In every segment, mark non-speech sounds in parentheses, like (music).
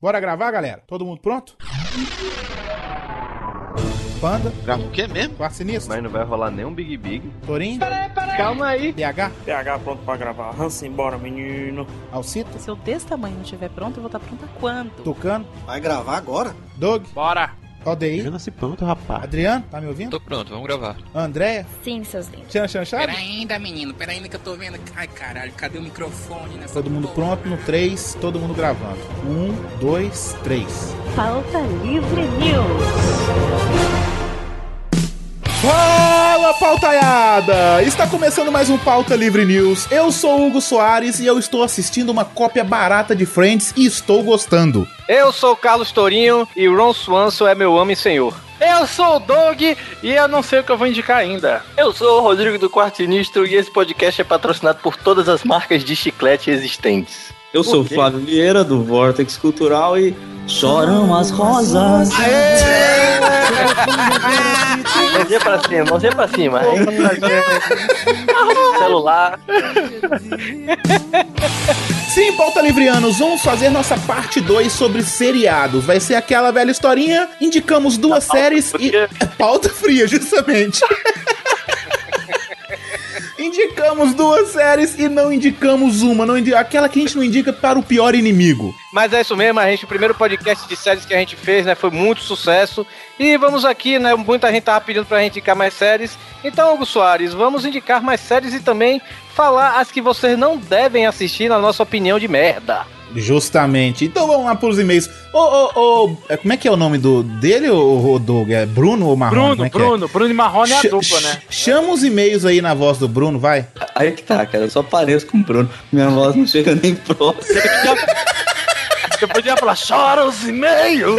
Bora gravar, galera? Todo mundo pronto? Panda, Grava o quê mesmo? Quarto Sinistro, Mas não vai rolar nem um Big Big. Torinho, Calma aí. PH, PH pronto pra gravar. Hansen, bora, menino. Alcita, Se eu desse tamanho não estiver pronto, eu vou estar pronta quando? Tucano, Vai gravar agora? Doug, Bora. Já nasci pronto, rapaz. Adriano, tá me ouvindo? Tô pronto, vamos gravar. Andréia, Sim, seus lindos. Tchan Chan Chave? Pera ainda, menino, pera ainda que eu tô vendo. Ai, caralho, cadê o microfone nessa Todo mundo porra? pronto no 3, todo mundo gravando. 1, 2, 3. Pauta Livre News. Fala, pautaiada! Está começando mais um Pauta Livre News. Eu sou Hugo Soares e eu estou assistindo uma cópia barata de Friends e estou gostando. Eu sou o Carlos Tourinho e Ron Swanson é meu homem senhor. Eu sou o Doug e eu não sei o que eu vou indicar ainda. Eu sou o Rodrigo do Quarto Sinistro e esse podcast é patrocinado por todas as marcas de chiclete existentes. Eu sou o? Flávio Vieira, do Vortex Cultural e choram as rosas. Mãozinha pra cima, mãozinha pra cima. (laughs) Celular. Sim, pauta livrianos, vamos fazer nossa parte 2 sobre seriados. Vai ser aquela velha historinha, indicamos duas séries fria. e. (laughs) Pauta fria, justamente. Indicamos duas séries e não indicamos uma. Não indi- Aquela que a gente não indica para o pior inimigo. Mas é isso mesmo, a gente, o primeiro podcast de séries que a gente fez, né, foi muito sucesso. E vamos aqui, né, muita gente tava pedindo pra gente indicar mais séries. Então, Hugo Soares, vamos indicar mais séries e também falar as que vocês não devem assistir, na nossa opinião de merda. Justamente. Então vamos lá pros e-mails. Ô, ô, ô, é, como é que é o nome do dele, ô, ô, Doug? É Bruno ou Marrone? Bruno, é é? Bruno, Bruno e Marrone é a dupla, né? ch- Chama os e-mails aí na voz do Bruno, vai. Aí que tá, cara. Eu só pareço com o Bruno. Minha voz não chega nem próxima. Você podia falar, chora os e-mails. (laughs)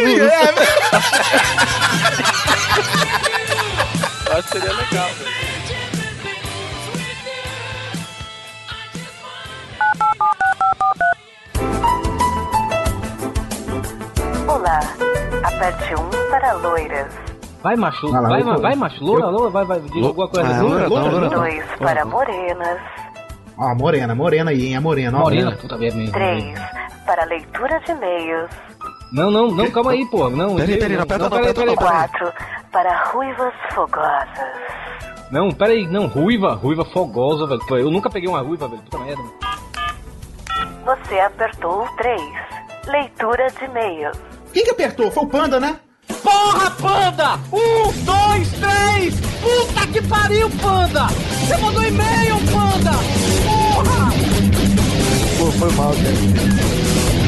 Eu acho que seria legal, velho. Olá, aperte 1 para loiras, Vai, macho, Vai lá, vai, vai, vai, macho, loura, loura, vai, vai, diz alguma coisa. Ah, loura, loura, loura, não. 2 para morenas, Ó, a morena, morena aí, hein? A morena, ó. Morena, puta merda. 3 para leitura de e-mails, Não, não, não, calma aí, pô. Não, Peraí, peraí, não aperta não, aperta não, peraí. 4 para ruivas fogosas, Não, pera aí, não, ruiva, ruiva fogosa, velho. Pô, Eu nunca peguei uma ruiva, velho. Puta merda. você apertou 3, leitura de e-mails, Quem que apertou? Foi o Panda, né? Porra, Panda! Um, dois, três! Puta que pariu, Panda! Você mandou e-mail, Panda! Porra! Pô, foi mal, cara.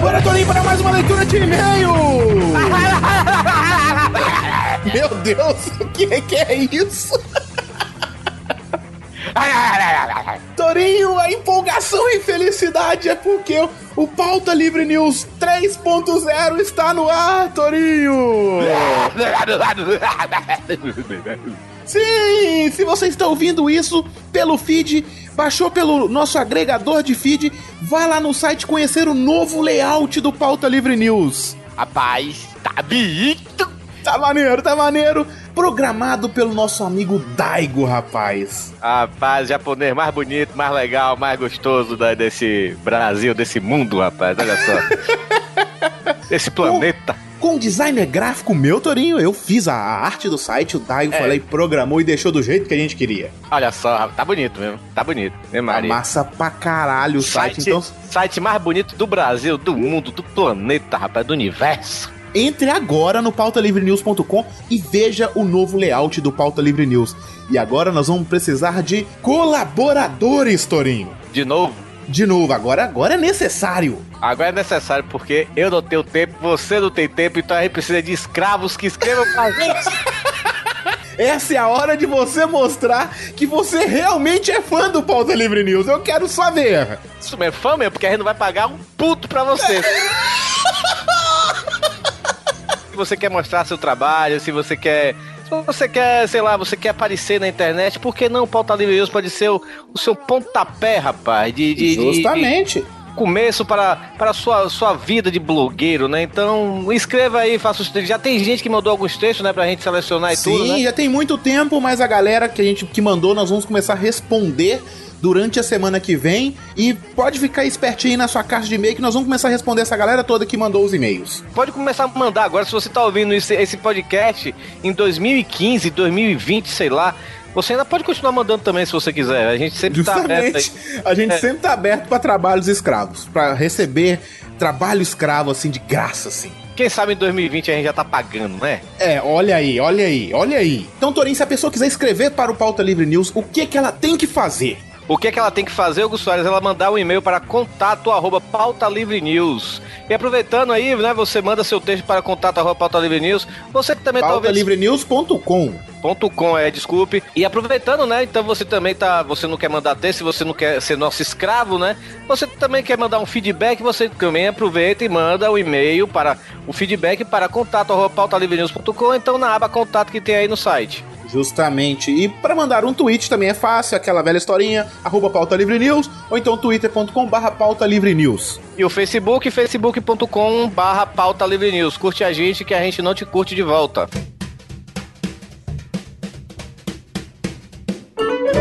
Bora, Toninho, para mais uma leitura de e-mail! (laughs) Meu Deus, o que, que é isso? Torinho, a empolgação e felicidade é porque o, Pauta Livre News 3.0 está no ar, Torinho! Sim, se você está ouvindo isso pelo feed, baixou pelo nosso agregador de feed, vá lá no site conhecer o novo layout do Pauta Livre News. Rapaz, tá bonito. Tá maneiro, tá maneiro. Programado pelo nosso amigo Daigo, rapaz. Rapaz, japonês mais bonito, mais legal, mais gostoso da- desse Brasil, desse mundo, rapaz. Olha só. (laughs) Esse planeta. Com um designer gráfico meu, Torinho, eu fiz a arte do site, o Daigo É. e programou e deixou do jeito que a gente queria. Olha só, tá bonito mesmo. Tá bonito. Né, Maria? Massa pra caralho o site, Site, então site mais bonito do Brasil, do mundo, do planeta, rapaz, do universo. Entre agora no pautalivrenews.com e veja o novo layout do Pauta Livre News. E agora nós vamos precisar de colaboradores, Torinho. De novo, De novo, agora, agora é necessário. agora é necessário porque eu não tenho tempo, você não tem tempo, então a gente precisa de escravos que escrevam pra (laughs) gente. Essa é a hora de você mostrar que você realmente é fã do Pauta Livre News. Eu quero saber. Isso mesmo, fã mesmo, porque a gente não vai pagar um puto pra você. (laughs) se você quer mostrar seu trabalho, se você quer. Se você quer, sei lá, você quer aparecer na internet, por que não o Pauta Livre News pode ser o, o seu pontapé, rapaz? De, de, de- Justamente. começo para, para a sua, sua vida de blogueiro, né? Então, escreva aí, faça os textos. Já tem gente que mandou alguns textos, né, pra gente selecionar e Sim, tudo, né? já tem muito tempo, mas a galera que a gente que mandou, nós vamos começar a responder durante a semana que vem. E pode ficar espertinho aí na sua caixa de e-mail que nós vamos começar a responder essa galera toda que mandou os e-mails. Pode começar a mandar agora, se você tá ouvindo esse, esse podcast em 2015, 2020, sei lá. Você ainda pode continuar mandando também se você quiser. A gente sempre tá aberto aí. A gente É. sempre tá aberto pra trabalhos escravos, Pra receber trabalho escravo assim de graça assim. Quem sabe em 2020 a gente já tá pagando, né? É, olha aí, olha aí, olha aí. Então, Torin, se a pessoa quiser escrever para o Pauta Livre News, o que que ela tem que fazer? O que é que ela tem que fazer, Hugo Soares? Ela mandar um e-mail para contato arroba pauta livre news. E aproveitando aí, né, você manda seu texto para contato arroba pauta livre news. Você que também tá ouvindo... pautalivrenews.com Ponto .com, é, desculpe. E aproveitando, né, então você também tá, você não quer mandar texto, você não quer ser nosso escravo, né? Você também quer mandar um feedback, você também aproveita e manda o e-mail para o feedback para contato arroba pautalivrenews.com, então na aba contato que tem aí no site. Justamente. E para mandar um tweet também é fácil, aquela velha historinha, arroba Pauta Livre News, ou então twitter.com barra Pauta Livre News. E o Facebook, facebook.com barra pauta livre news. Curte a gente que a gente não te curte de volta.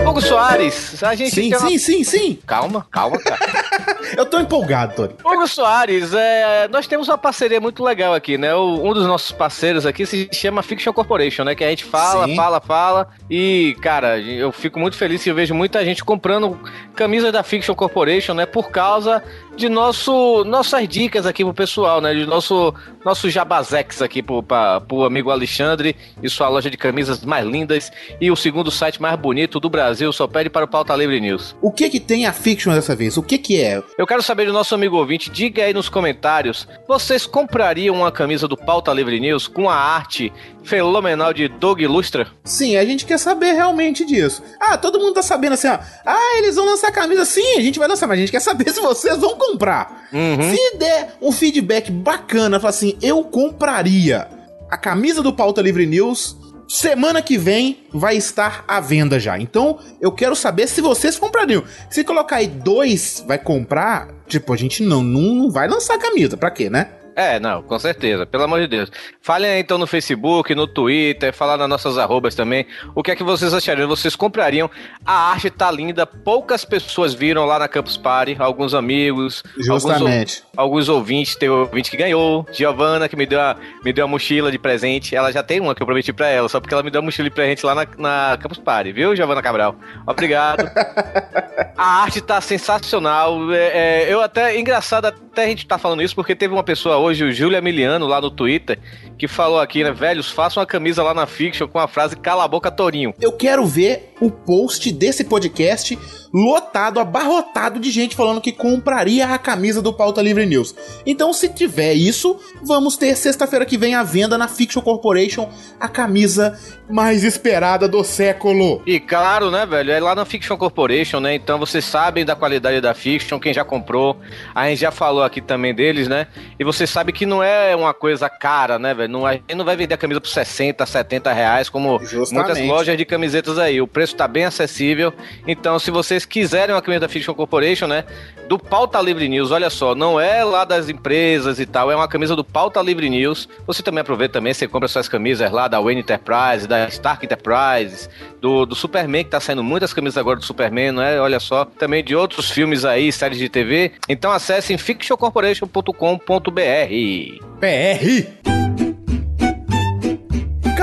Hugo Soares, a gente Sim, tem uma- sim, sim, sim. Calma, calma, cara. (laughs) Eu tô empolgado, Tony. Hugo Soares, é, nós temos uma parceria muito legal aqui, né? O- um dos nossos parceiros aqui se chama Fiction Corporation, né? Que a gente fala, Sim. fala, fala. E, cara, eu fico muito feliz que eu vejo muita gente comprando camisas da Fiction Corporation, né? Por causa de nosso, nossas dicas aqui pro pessoal, né? De nosso, nosso jabazex aqui pro, pra, pro amigo Alexandre e sua loja de camisas mais lindas e o segundo site mais bonito do Brasil. Só pede para o Pauta Livre News. O que que tem a fiction dessa vez? O que que é? Eu quero saber do nosso amigo ouvinte, diga aí nos comentários, vocês comprariam uma camisa do Pauta Livre News com a arte fenomenal de Doug Lustra? Sim, a gente quer saber realmente disso. Ah, todo mundo tá sabendo assim, ó. Ah, eles vão lançar camisa. Sim, a gente vai lançar, mas a gente quer saber (laughs) se vocês vão comprar. Se der um feedback bacana, fala assim, eu compraria a camisa do Pauta Livre News. Semana que vem vai estar à venda já. Então, eu quero saber se vocês comprariam. Se colocar aí dois vai comprar, tipo, a gente não, não vai lançar camisa. Pra quê, né? É, não, com certeza, pelo amor de Deus. Falem aí então no Facebook, no Twitter, falar nas nossas arrobas também. O que é que vocês achariam? Vocês comprariam? A arte tá linda, poucas pessoas viram lá na Campus Party, alguns amigos, Justamente. Alguns, alguns ouvintes, tem ouvinte que ganhou, Giovana que me deu, a, me deu a mochila de presente, ela já tem uma que eu prometi pra ela, só porque ela me deu a mochila de presente lá na, na Campus Party, viu, Giovana Cabral? Obrigado. (laughs) a arte tá sensacional, é, é, eu até, engraçado até a gente tá falando isso, porque teve uma pessoa hoje, o Júlio Emiliano, lá no Twitter, que falou aqui, né, velhos, façam uma camisa lá na Fiction com a frase cala a boca Torinho. Eu quero ver o post desse podcast lotado, abarrotado de gente falando que compraria a camisa do Pauta Livre News. Então, se tiver isso, vamos ter sexta-feira que vem à venda na Fiction Corporation a camisa mais esperada do século. E claro, né, velho, é lá na Fiction Corporation, né? Então vocês sabem da qualidade da Fiction, quem já comprou. A gente já falou aqui também deles, né? E você sabe que não é uma coisa cara, né, velho? Não, a gente não vai vender a camisa por 60, 70 reais, como Justamente. muitas lojas de camisetas aí. O preço tá bem acessível. Então, se vocês quiserem uma camisa da Fiction Corporation, né? Do Pauta Livre News, olha só, não é lá das empresas e tal, é uma camisa do Pauta Livre News. Você também aproveita também, você compra suas camisas lá da Wayne Enterprise, da Stark Enterprise, do, do Superman, que tá saindo muitas camisas agora do Superman, não é? Olha só, também de outros filmes aí, séries de TV. Então acessem fictioncorporation.com.br. PR.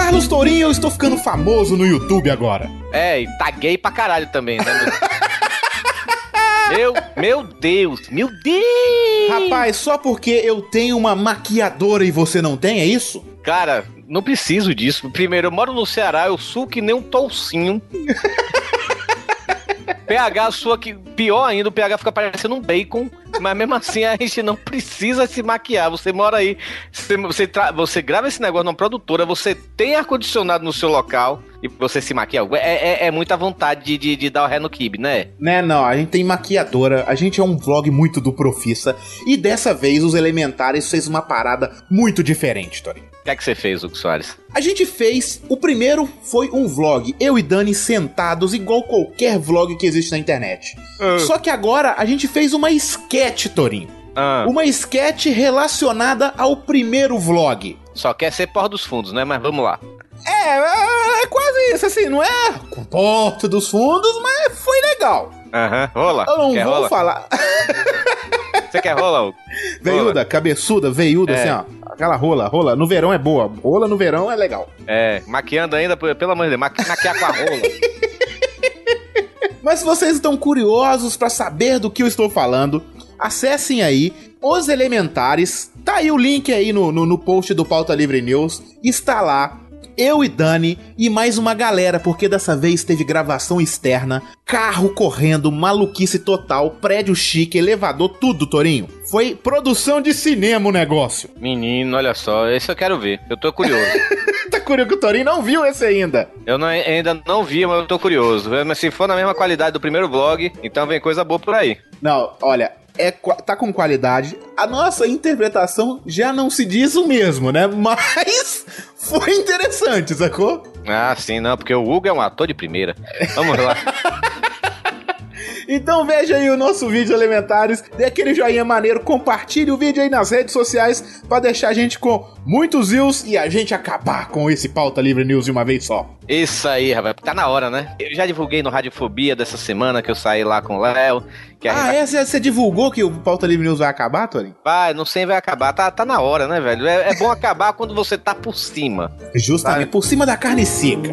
Carlos Tourinho, eu estou ficando famoso no YouTube agora. É, e tá gay pra caralho também, né? (laughs) meu, meu Deus, meu Deus! Rapaz, só porque eu tenho uma maquiadora e você não tem, é isso? Cara, não preciso disso. Primeiro, eu moro no Ceará, eu suo que nem um toucinho. (laughs) pH sua que pior ainda, o pH fica parecendo um bacon, mas mesmo assim a gente não precisa se maquiar. Você mora aí, você, você, você grava esse negócio numa produtora, você tem ar-condicionado no seu local, e você se maquia. É, é, é muita vontade de, de, de dar o ré no kibe, né? Né, não, a gente tem maquiadora, a gente é um vlog muito do Profissa, e dessa vez os Elementares fez uma parada muito diferente, Tori. O que é que você fez, Hugo Soares? A gente fez, o primeiro foi um vlog, eu e Dani sentados igual qualquer vlog que existe na internet. Só que agora a gente fez uma sketch, Torinho. Ah, Uma sketch relacionada ao primeiro vlog. só quer ser porra dos fundos, né? Mas vamos lá. É, é, é quase isso, assim, não é com porta dos fundos, mas foi legal. Aham, rola. Eu não quer vou rola? falar. (laughs) Você quer rola, Hugo? Veiuda, cabeçuda, veiuda, É. assim, ó. Aquela rola, rola. No verão é boa. Rola no verão é legal. É, maquiando ainda, pelo amor de Deus, maqui- maquiar com a rola. (laughs) Mas se vocês estão curiosos pra saber do que eu estou falando, acessem aí Os Elementares. Tá aí o link aí no, no, no post do Pauta Livre News. Está lá. Eu e Dani e mais uma galera, porque dessa vez teve gravação externa, carro correndo, maluquice total, prédio chique, elevador, tudo, Torinho. Foi produção de cinema o negócio. Menino, olha só, esse eu quero ver. Eu tô curioso. (laughs) Tá curioso que o Torinho não viu esse ainda. Eu não- ainda não vi, mas eu tô curioso. Mas se for na mesma qualidade do primeiro vlog, então vem coisa boa por aí. Não, olha, é, tá com qualidade. A nossa interpretação já não se diz o mesmo, né? (laughs) Mas foi interessante, sacou? Ah, sim, não, porque o Hugo é um ator de primeira. Vamos lá. (laughs) Então veja aí o nosso vídeo Elementares, dê aquele joinha maneiro, compartilhe o vídeo aí nas redes sociais pra deixar a gente com muitos views e a gente acabar com esse pauta livre news de uma vez só. Isso aí, rapaz. Tá na hora, né? Eu já divulguei no Radiofobia dessa semana que eu saí lá com o Léo. Que Ah, gente é? Você divulgou que o pauta livre news vai acabar, Torinho? vai, não sei, vai acabar. Tá, tá na hora, né, velho? É, é bom acabar quando você tá por cima. Justamente, por cima da carne seca.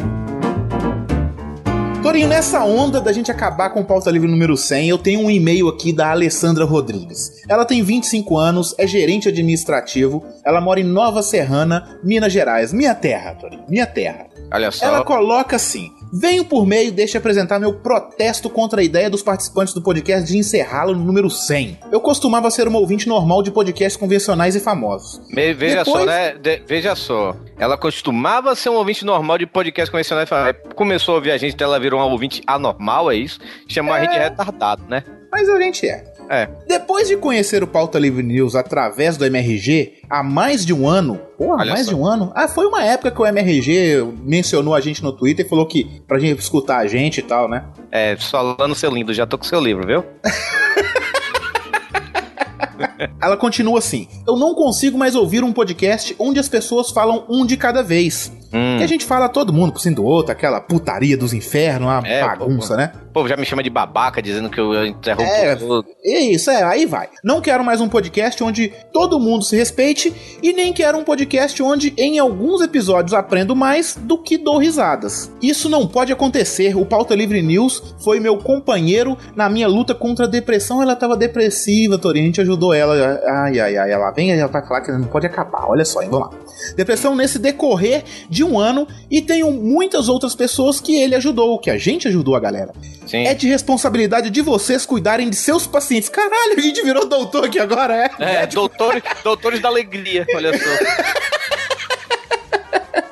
Torinho, nessa onda da gente acabar com o pauta livre número 100, eu tenho um e-mail aqui da Alessandra Rodrigues. Ela tem 25 anos, é gerente administrativo, ela mora em Nova Serrana, Minas Gerais. Minha terra, Torinho, minha terra. Olha só. Ela coloca assim: Venho por meio deste apresentar meu protesto contra a ideia dos participantes do podcast de encerrá-lo no número 100. Eu costumava ser uma ouvinte normal de podcasts convencionais e famosos. Me- veja Depois- só, né? De- veja só. Ela costumava ser um ouvinte normal de podcast convencional. e fala- Começou a ouvir a gente, então ela virou uma ouvinte anormal, é isso? Chamou a gente de retardado, né? Mas a gente é. É. Depois de conhecer o Pauta Livre News através do MRG há mais de um ano, porra, Olha mais só. de um ano? Ah, foi uma época que o MRG mencionou a gente no Twitter e falou que pra gente escutar a gente e tal, né? É, falando seu lindo, já tô com seu livro, viu? (laughs) Ela continua assim: Eu não consigo mais ouvir um podcast onde as pessoas falam um de cada vez. Hum. Que a gente fala todo mundo por cima do outro, aquela putaria dos infernos, uma É, bagunça, pô, né? O povo já me chama de babaca, dizendo que eu interrompo É. tudo. É isso, é, aí vai. Não quero mais um podcast onde todo mundo se respeite e nem quero um podcast onde em alguns episódios aprendo mais do que dou risadas. Isso não pode acontecer. O Pauta Livre News foi meu companheiro na minha luta contra a depressão. Ela tava depressiva, Torinho, a gente ajudou ela. Ai, ai, ai, ela vem e ela vai falar que não pode acabar. Olha só, hein, vamos lá. Depressão nesse decorrer de um ano e tenho muitas outras pessoas que ele ajudou, que a gente ajudou a galera. Sim. É de responsabilidade de vocês cuidarem de seus pacientes. Caralho, a gente virou doutor aqui agora, é? É, doutores, (laughs) doutores da alegria, olha só.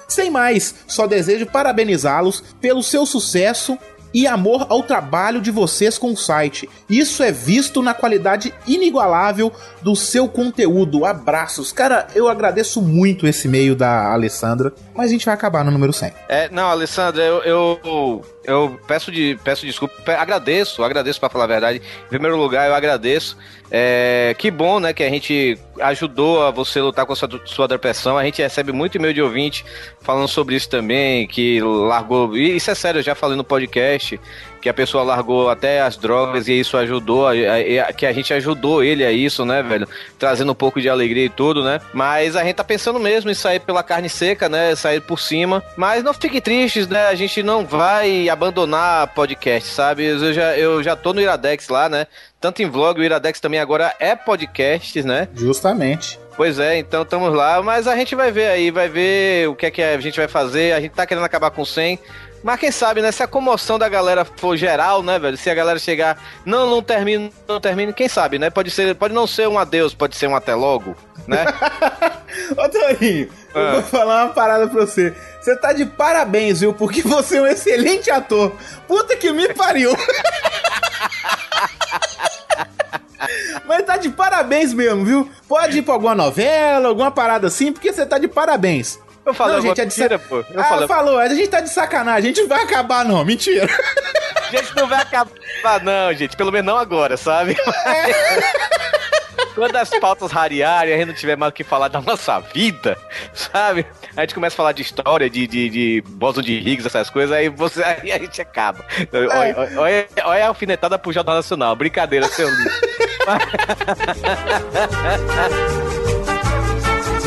Sem mais, só desejo parabenizá-los pelo seu sucesso e amor ao trabalho de vocês com o site. Isso é visto na qualidade inigualável do seu conteúdo. Abraços. Cara, eu agradeço muito esse e-mail da Alessandra, mas a gente vai acabar no número 100. É, não, Alessandra, eu, eu, eu peço, de, peço desculpa, agradeço, agradeço pra falar a verdade. Em primeiro lugar, eu agradeço. É, que bom, né, que a gente ajudou a você lutar com a sua, sua depressão. A gente recebe muito e-mail de ouvinte falando sobre isso também, que largou. Isso é sério, eu já falei no podcast que a pessoa largou até as drogas e isso ajudou, a- a- que a gente ajudou ele a isso, né, velho? Trazendo um pouco de alegria e tudo, né? Mas a gente tá pensando mesmo em sair pela carne seca, né? Sair por cima. Mas não fiquem tristes, né? A gente não vai abandonar podcast, sabe? Eu já, eu já tô no Iradex lá, né? Tanto em vlog, o Iradex também agora é podcast, né? Justamente. Pois é, então estamos lá, mas a gente vai ver aí, vai ver o que é que a gente vai fazer. A gente tá querendo acabar com 100, Mas quem sabe, né? Se a comoção da galera for geral, né, velho? Se a galera chegar, não, não termina, não termina, quem sabe, né? Pode ser, pode não ser um adeus, pode ser um até logo, né? (laughs) Ô, Torinho, eu Ah. vou falar uma parada pra você. Você tá de parabéns, viu? Porque você é um excelente ator. Puta que me pariu. (laughs) Mas tá de parabéns mesmo, viu? Pode ir pra alguma novela, alguma parada assim, porque você tá de parabéns. Eu falei Não, gente, é de mentira, sa- pô. Eu ah, falei- falou, a gente tá de sacanagem, a gente não vai acabar não, mentira. A gente não vai acabar, não, gente. Pelo menos não agora, sabe? Quando as pautas rarearem, a gente não tiver mais o que falar da nossa vida, sabe? A gente começa a falar de história, de, de, de Boston de Higgs, essas coisas, aí, você, aí a gente acaba. Olha, olha, olha, olha a alfinetada pro Jornal Nacional. Brincadeira, seu lindo. (laughs)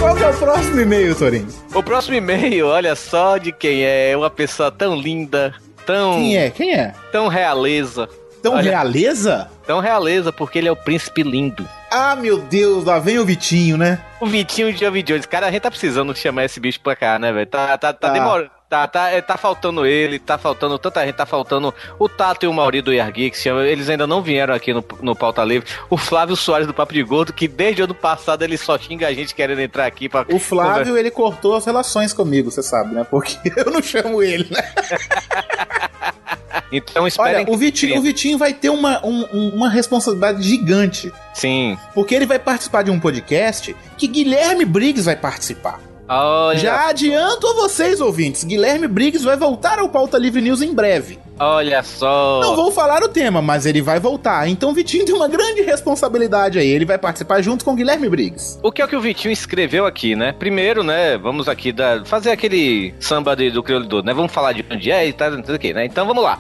Qual que é o próximo e-mail, Torinho? O próximo e-mail, olha só de quem é. Uma pessoa tão linda, tão. Quem é? Quem é? Tão realeza. Tão Olha- realeza? Tão realeza, porque ele é o príncipe lindo. Ah, meu Deus, lá vem o Vitinho, né? O Vitinho de Jones. Cara, a gente tá precisando chamar esse bicho pra cá, né, velho? Tá, tá, tá Tá. demorando. Tá, tá, é, tá faltando ele, tá faltando tanta gente, tá faltando o Tato e o Mauri do Yargui, que eles ainda não vieram aqui no, no Pauta Livre. O Flávio Soares do Papo de Gordo, que desde o ano passado ele só xinga a gente querendo entrar aqui pra. O Flávio, ele cortou as relações comigo, você sabe, né? Porque (laughs) eu não chamo ele, né? (laughs) Então esperem. Olha, o Vitinho, o Vitinho vai ter uma, um- um- uma responsabilidade gigante. Sim. Porque ele vai participar de um podcast que Guilherme Briggs vai participar. Olha, Já adianto a vocês, ouvintes, Guilherme Briggs vai voltar ao Pauta Livre News em breve. olha só. Não vou falar o tema, mas ele vai voltar. Então o Vitinho tem uma grande responsabilidade aí. Ele vai participar junto com Guilherme Briggs. O que é o que o Vitinho escreveu aqui, né? Primeiro, né, vamos aqui dar, fazer aquele samba de- do crioulo né? Vamos falar de onde é e tal, tudo aqui, né? Então vamos lá.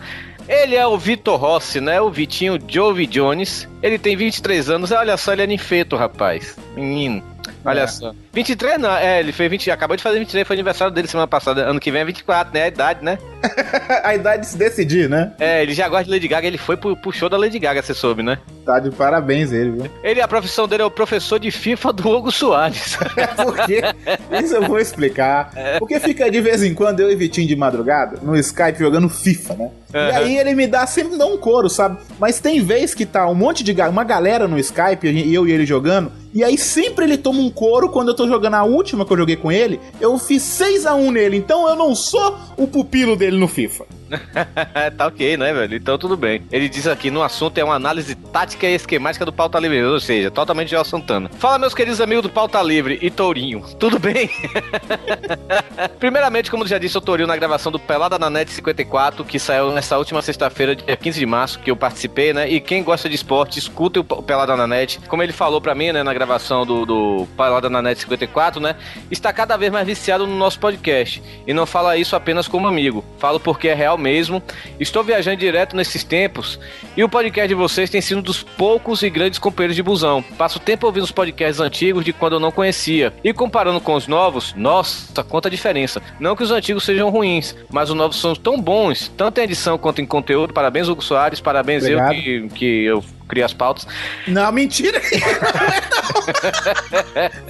Ele é o Vitor Rossi, né? O Vitinho Jovi Jones. Ele tem 23 anos. Olha só, ele é ninfeto, rapaz. Menino. Olha É. só. 23 não, é, ele fez 20, acabou de fazer 23, foi aniversário dele semana passada. Ano que vem é 24, né? A idade, né? (laughs) a idade de se decidir, né? É, ele já gosta de Lady Gaga, ele foi pro, pro show da Lady Gaga, você soube, né? Tá de parabéns ele, viu? Ele, a profissão dele é o professor de FIFA do Hugo Soares. (laughs) Porque isso eu vou explicar. Porque fica de vez em quando eu e Vitinho de madrugada no Skype jogando FIFA, né? E Aham. aí ele me dá sempre dá um couro, sabe? Mas tem vez que tá um monte de uma galera no Skype e eu e ele jogando, e aí sempre ele toma um couro quando eu tô jogando a última que eu joguei com ele, eu fiz 6 a 1 nele, então eu não sou o pupilo dele no FIFA. (laughs) tá ok, né, velho? Então tudo bem. Ele diz aqui, no assunto é uma análise tática e esquemática do Pauta Livre, ou seja, totalmente Joel Santana. Fala, meus queridos amigos do Pauta Livre e Tourinho, tudo bem? (laughs) Primeiramente, como já disse o Tourinho na gravação do Pelada na Net 54, que saiu nessa última sexta-feira, dia 15 de março, que eu participei, né? E quem gosta de esporte, escuta o Pelada na Net. Como ele falou pra mim, né, na gravação do, do Pelada na Net 54, né? Está cada vez mais viciado no nosso podcast. E não fala isso apenas como amigo. Falo porque é real mesmo. Estou viajando direto nesses tempos e o podcast de vocês tem sido um dos poucos e grandes companheiros de busão. Passo tempo ouvindo os podcasts antigos de quando eu não conhecia. E comparando com os novos, nossa, quanta diferença. Não que os antigos sejam ruins, mas os novos são tão bons, tanto em edição quanto em conteúdo. Parabéns, Hugo Soares, parabéns Obrigado. eu que, que eu criei as pautas. Não, mentira! (laughs)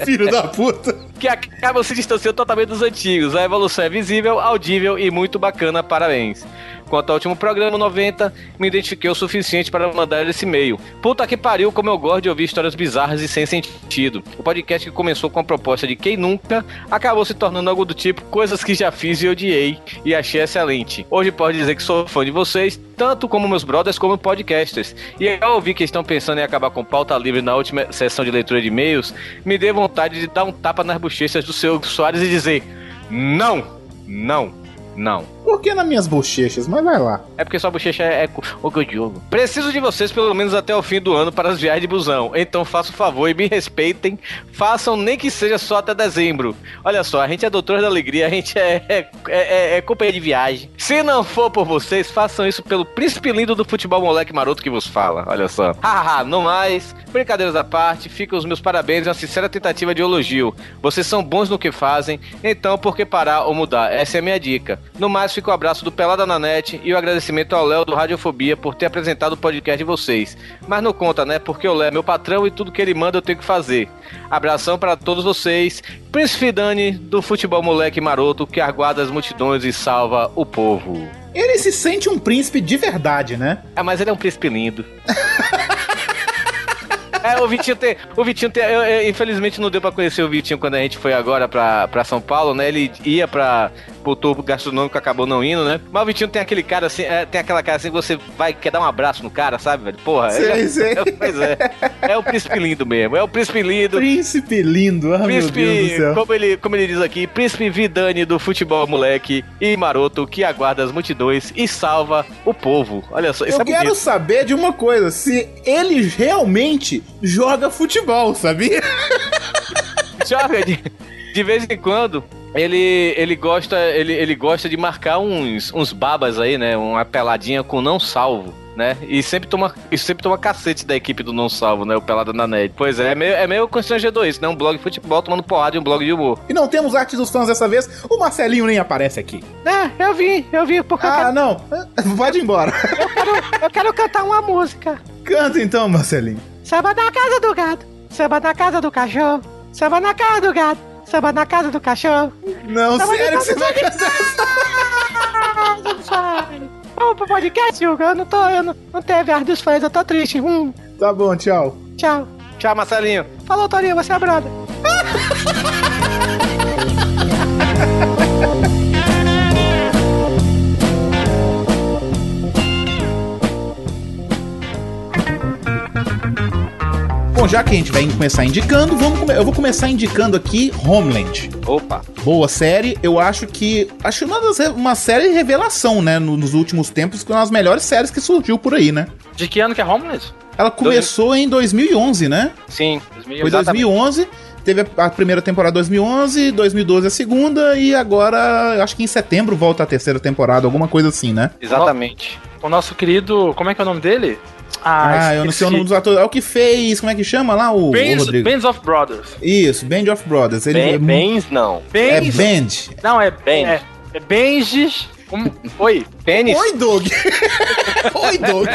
Filho da puta! Que acabam se distanciando totalmente dos antigos. A evolução é visível, audível e muito bacana, parabéns. Quanto ao último programa 90, me identifiquei o suficiente para mandar esse e-mail. Puta que pariu, como eu gosto de ouvir histórias bizarras e sem sentido. O podcast que começou com a proposta de quem nunca, acabou se tornando algo do tipo coisas que já fiz e odiei e achei excelente. Hoje pode dizer que sou fã de vocês, tanto como meus brothers como podcasters. E ao ouvir que estão pensando em acabar com pauta livre na última sessão de leitura de e-mails, me deu vontade de dar um tapa nas bochechas do seu Soares e dizer: Não, não, não. Por que nas minhas bochechas? Mas vai lá. É porque sua bochecha é o Godiogo. Preciso de vocês pelo menos até o fim do ano para as viagens de busão. Então faça o favor e me respeitem. Façam nem que seja só até dezembro. Olha só, a gente é doutor da alegria, a gente é, é, é, é companhia de viagem. Se não for por vocês, façam isso pelo príncipe lindo do futebol moleque maroto que vos fala. Olha só. Haha, não mais. Brincadeiras à parte, ficam os meus parabéns e uma sincera tentativa de elogio. Vocês são bons no que fazem, então por que parar ou mudar? Essa é a minha dica. No mais, mas fica o abraço do Pelada na Net e o agradecimento ao Léo do Radiofobia por ter apresentado o podcast de vocês. Mas não conta, né? Porque o Léo é meu patrão e tudo que ele manda eu tenho que fazer. Abração para todos vocês. Príncipe Dani do futebol moleque maroto que aguarda as multidões e salva o povo. Ele se sente um príncipe de verdade, né? Ah, mas ele é um príncipe lindo. (laughs) É, o Vitinho tem. O Vitinho tem. eu- eu- infelizmente não deu pra conhecer o Vitinho quando a gente foi agora pra, pra São Paulo, né? Ele ia pra. Botou o gastronômico, acabou não indo, né? Mas o Vitinho tem aquele cara assim, é, tem aquela cara assim, você vai, quer dar um abraço no cara, sabe, velho? Porra, ele é- sei. é- pois é. É o príncipe lindo mesmo, é o príncipe lindo. Príncipe lindo, ah, meu Deus do Príncipe, céu. como ele, como ele diz aqui, príncipe Vidani do futebol moleque e maroto que aguarda as multidões e salva o povo. Olha só, isso Eu é quero bonito. saber de uma coisa, se ele realmente joga futebol, sabia? Joga de, de vez em quando. Ele, ele, gosta, ele, ele gosta de marcar uns, uns babas aí, né? Uma peladinha com não salvo. Né? E sempre toma, e sempre toma cacete da equipe do não salvo, né? O Pelada na Net. Pois é, é meio, é meio constrangedor isso, né? Um blog de futebol tomando porrada e um blog de humor. E não temos arte dos fãs dessa vez, o Marcelinho nem aparece aqui. É, eu vi, eu vi, porque Ah, não, (laughs) pode ir embora. eu quero cantar uma música. Canta então, Marcelinho. Samba na casa do gato, samba na casa do cachorro, samba na casa do gato, samba na casa do cachorro. Não, Samba sério que você vai casa cantar do Vamos pro podcast, Hugo. Eu não tô, eu não, não teve ar dos fãs, eu tô triste. Hum, Tá bom, tchau. tchau. Tchau, Marcelinho. Falou, Torinho, você é brother. (laughs) já que a gente vai começar indicando, vamos eu vou começar indicando aqui Homeland. Opa. Boa série, eu acho que. Acho uma, das, uma série de revelação, né? no- nos últimos tempos, que é uma das melhores séries que surgiu por aí, né? De que ano que é Homeless? Ela começou em 2011, né? Sim, Foi 2011, teve a, primeira temporada 2011, 2012 a segunda, e agora, acho que em setembro volta a terceira temporada, alguma coisa assim, né? Exatamente. O nosso querido. Como é que é o nome dele? Ah, eu não sei o nome dos atores. É o que fez, como é que chama lá o, o Bands, Rodrigo? Bands of Brothers. Isso, Band of Brothers. Ele Ben- é Bens, não. É Bands. Band. Não, é Band. É, é Benjis. Um, oi. Pênis? Oi, Doug. (laughs) Oi, Doug.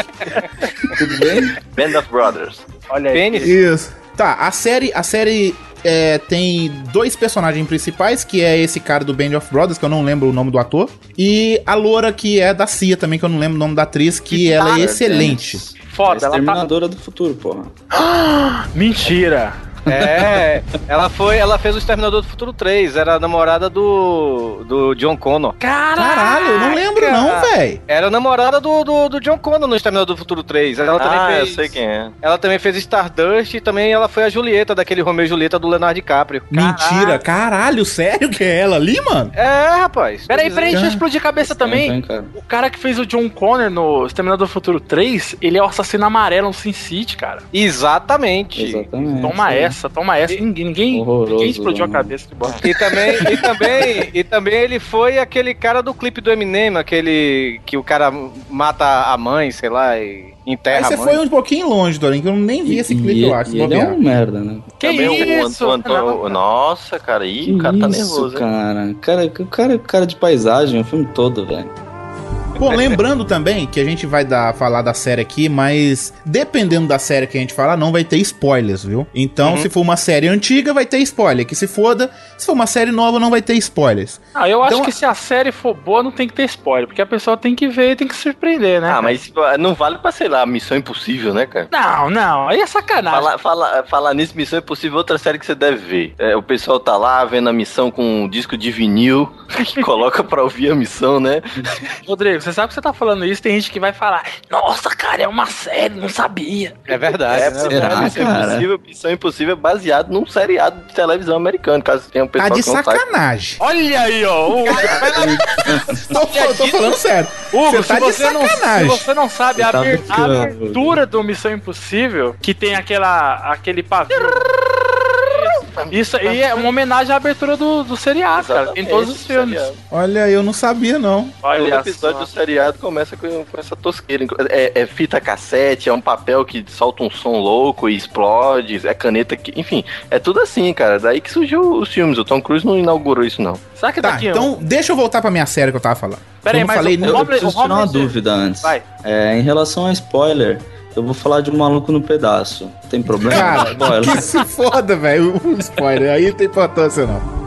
Tudo bem? Band of Brothers. Olha aí. Pênis? Isso. Tá, a série, a série é, tem dois personagens principais, que é esse cara do Band of Brothers, que eu não lembro o nome do ator, e a loura que é da CIA também, que eu não lembro o nome da atriz, que ela é excelente. Foda, ela tá. Exterminadora do futuro, porra. (gasps) Mentira. É, ela foi, ela fez o Exterminador do Futuro 3, era a namorada do, do John Connor. Caralho, eu não lembro não, véi. Era a namorada do, do, do John Connor no Exterminador do Futuro 3. Ela também Ah, eu fez, sei quem é. Ela também fez Stardust e também ela foi a Julieta, daquele Romeu e Julieta do Leonardo DiCaprio. Mentira, caralho, sério que é ela ali, mano? É, rapaz. Peraí, peraí, deixa eu Ah. explodir a cabeça também. Cara. O cara que fez o John Connor no Exterminador do Futuro 3, ele é o assassino amarelo no Sin City, cara. Exatamente. Exatamente. Toma é. Essa, toma essa. Ninguém, ninguém, Horroroso, ninguém explodiu a cabeça de bosta. E também, e também, e também ele foi aquele cara do clipe do Eminem, aquele que o cara mata a mãe, sei lá, e Aí enterra você a mãe. foi um pouquinho longe, Dorinho, que eu nem vi esse clipe, e, eu acho. e ele é um merda, né? Que Também o isso? Nossa, cara, ih, Que o cara tá isso, nervoso, cara. Cara, o cara é cara de paisagem o filme todo, velho. Bom, lembrando também que a gente vai dar, falar da série aqui, mas dependendo da série que a gente falar, não vai ter spoilers, viu? Então, se for uma série antiga, vai ter spoiler. Que se foda, se for uma série nova, não vai ter spoilers. Ah, eu acho Então- que se a série for boa, não tem que ter spoiler, porque a pessoa tem que ver e tem que se surpreender, né? Ah, mas não vale pra, sei lá, Missão Impossível, né, cara? Não, não, aí é sacanagem. Falar fala, falar nisso, Missão Impossível, outra série que você deve ver. É, o pessoal tá lá vendo a missão com um disco de vinil, (laughs) que coloca pra ouvir a missão, né? Rodrigo, você sabe que você tá falando isso, tem gente que vai falar, nossa, cara, é uma série, não sabia. É verdade. É, né? você Será, Missão cara? Impossível, Missão Impossível é baseado num seriado de televisão americano, caso tenha um Tá pessoal de que não sabe. sacanagem. Olha aí, ó. O... (laughs) Tô, tô falando sério. Hugo, Você tá se, de você não, se sacanagem. você não sabe, a, Você tá abertura do Missão Impossível, que tem aquela, aquele pavio. Isso aí é uma homenagem à abertura do, do seriado, cara. Em todos os filmes. Olha, eu não sabia, não. Todo Olha episódio só. do seriado começa com, com essa tosqueira. É, é fita cassete, é um papel que solta um som louco e explode, é caneta que. Enfim, é tudo assim, cara. Daí que surgiu os filmes. O Tom Cruise não inaugurou isso, não. Será que Tá, daqui um- então deixa eu voltar pra minha série que eu tava falando. Pera aí, eu mas falei o- Eu, eu preciso tirar uma dúvida antes. Vai. É, em relação a spoiler, eu vou falar de um maluco no pedaço. Tem problema? Cara, spoiler. que se foda, velho. O (laughs) spoiler. Aí não tem importância, não.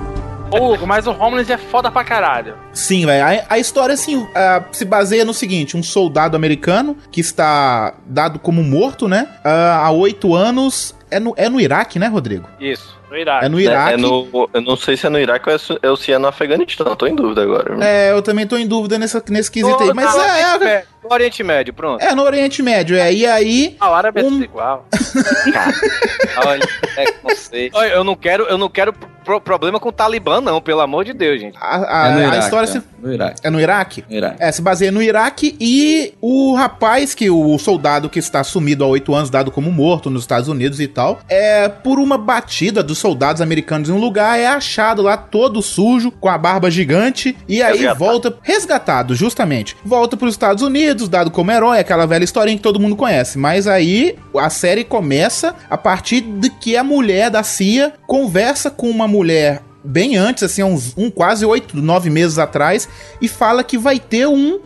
Ô, Hugo, mas o Homeland é foda pra caralho. Sim, velho. A, a história, assim, ah, se baseia no seguinte: um soldado americano que está dado como morto, né? ah, há oito anos. É no, é no Iraque, né, Rodrigo? Isso. No Iraque. É no É, Iraque. é no, eu não sei se é no Iraque ou é ou se é no Afeganistão. Tô em dúvida agora. É, eu também tô em dúvida nessa, nesse quesito aí. Mas no é, Oriente é, Médio, no Oriente Médio, pronto. é no Oriente Médio. É, e aí. A árabe é Um- tudo igual. (laughs) Olha, é conceito. Olha, eu não quero, eu não quero pro- problema com o Talibã, não, pelo amor de Deus, gente. A, a- É no a Iraque. história é. se. No Iraque. É no Iraque? Iraque. É, se baseia no Iraque e o rapaz, que o soldado que está sumido há oito anos, dado como morto nos Estados Unidos e tal, é por uma batida dos soldados americanos em um lugar, é achado lá todo sujo, com a barba gigante, e aí Resgatado. volta, resgatado, justamente, volta para os Estados Unidos, dado como herói, aquela velha historinha que todo mundo conhece. Mas aí a série começa a partir de que a mulher da CIA conversa com uma mulher bem antes, assim, uns um, quase oito, nove meses atrás, e fala que vai ter um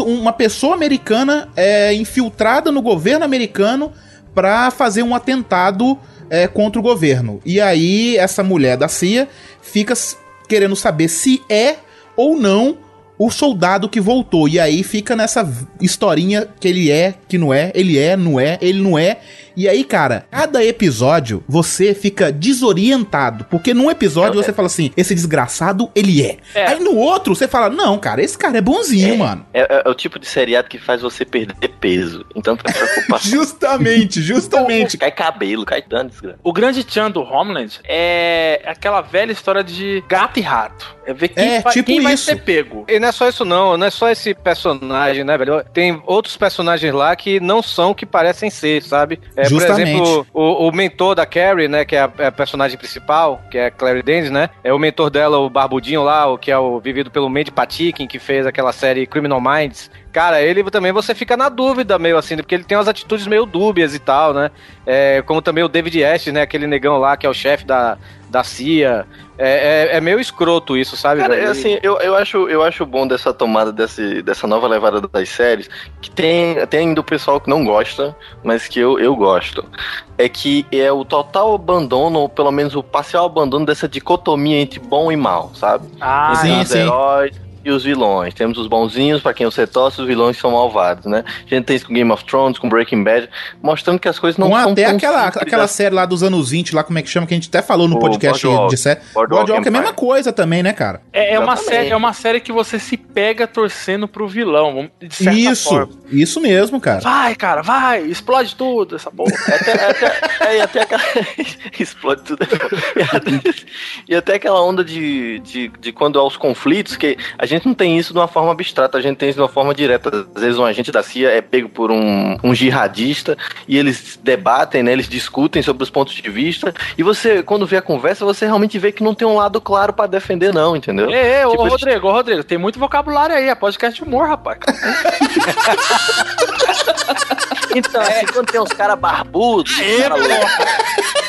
uma pessoa americana é, infiltrada no governo americano para fazer um atentado é, contra o governo. E aí essa mulher da CIA fica querendo saber se é ou não o soldado que voltou. E aí fica nessa historinha que ele é, que não é, ele é, não é, ele não é. E aí, cara, cada episódio você fica desorientado. Porque num episódio você fala assim: esse desgraçado, ele é. É. Aí no outro você fala: não, cara, esse cara é bonzinho, mano. É, é- é o tipo de seriado que faz você perder peso. Então, pra preocupar. (laughs) Justamente, justamente. cai cabelo, cai dano, desgraça. O grande tchan do Homeland é aquela velha história de gato e rato. É ver quem, É, vai, tipo quem vai ser pego. E não é só isso não, não é só esse personagem, né, velho? Tem outros personagens lá que não são o que parecem ser, sabe? É, por Justamente. exemplo, o, o mentor da Carrie, né, que é a, é a personagem principal, que é a Clary Danes, né? É o mentor dela, o barbudinho lá, o que é o vivido pelo Mandy Patinkin, que fez aquela série Criminal Minds. Cara, ele também você fica na dúvida meio assim, porque ele tem umas atitudes meio dúbias e tal, né? É, como também o David Ash, né, aquele negão lá que é o chefe da, da CIA. É, é, é meio escroto isso, sabe? Cara, velho? é assim, eu, eu, acho, eu acho bom dessa tomada desse, dessa nova levada das séries, que tem, tem ainda o pessoal que não gosta, mas que eu, eu gosto. É que é o total abandono, ou pelo menos o parcial abandono dessa dicotomia entre bom e mal, sabe? Ah, sim, os sim. heróis e os vilões. Temos os bonzinhos, pra quem você torce, os vilões são malvados, né? A gente tem isso com Game of Thrones, com Breaking Bad, mostrando que as coisas não Com são até tão aquela, simples aquela assim. série lá dos anos 20, lá como é que chama, que a gente até falou no O podcast Boardwalk. de série. Boardwalk Boardwalk é a mesma coisa também, né, cara? É, é uma série, é uma série que você se pega torcendo pro vilão, Isso, forma. isso mesmo, cara. Vai, cara, vai, explode tudo, essa porra. Até, até, é, e até aquela. (laughs) Explode tudo. E até, e até aquela onda de, de, de quando há os conflitos, que a gente não tem isso de uma forma abstrata, a gente tem isso de uma forma direta. Às vezes um agente da CIA é pego por um, um jihadista e eles debatem, né? Eles discutem sobre os pontos de vista. E você, quando vê a conversa, você realmente vê que não tem um lado claro pra defender, não, entendeu? Ei, ô Tipo, gente- Rodrigo, ô Rodrigo, tem muito vocabulário aí, é podcast de humor, rapaz. Então, assim, quando tem uns caras barbudos, uns cara louco.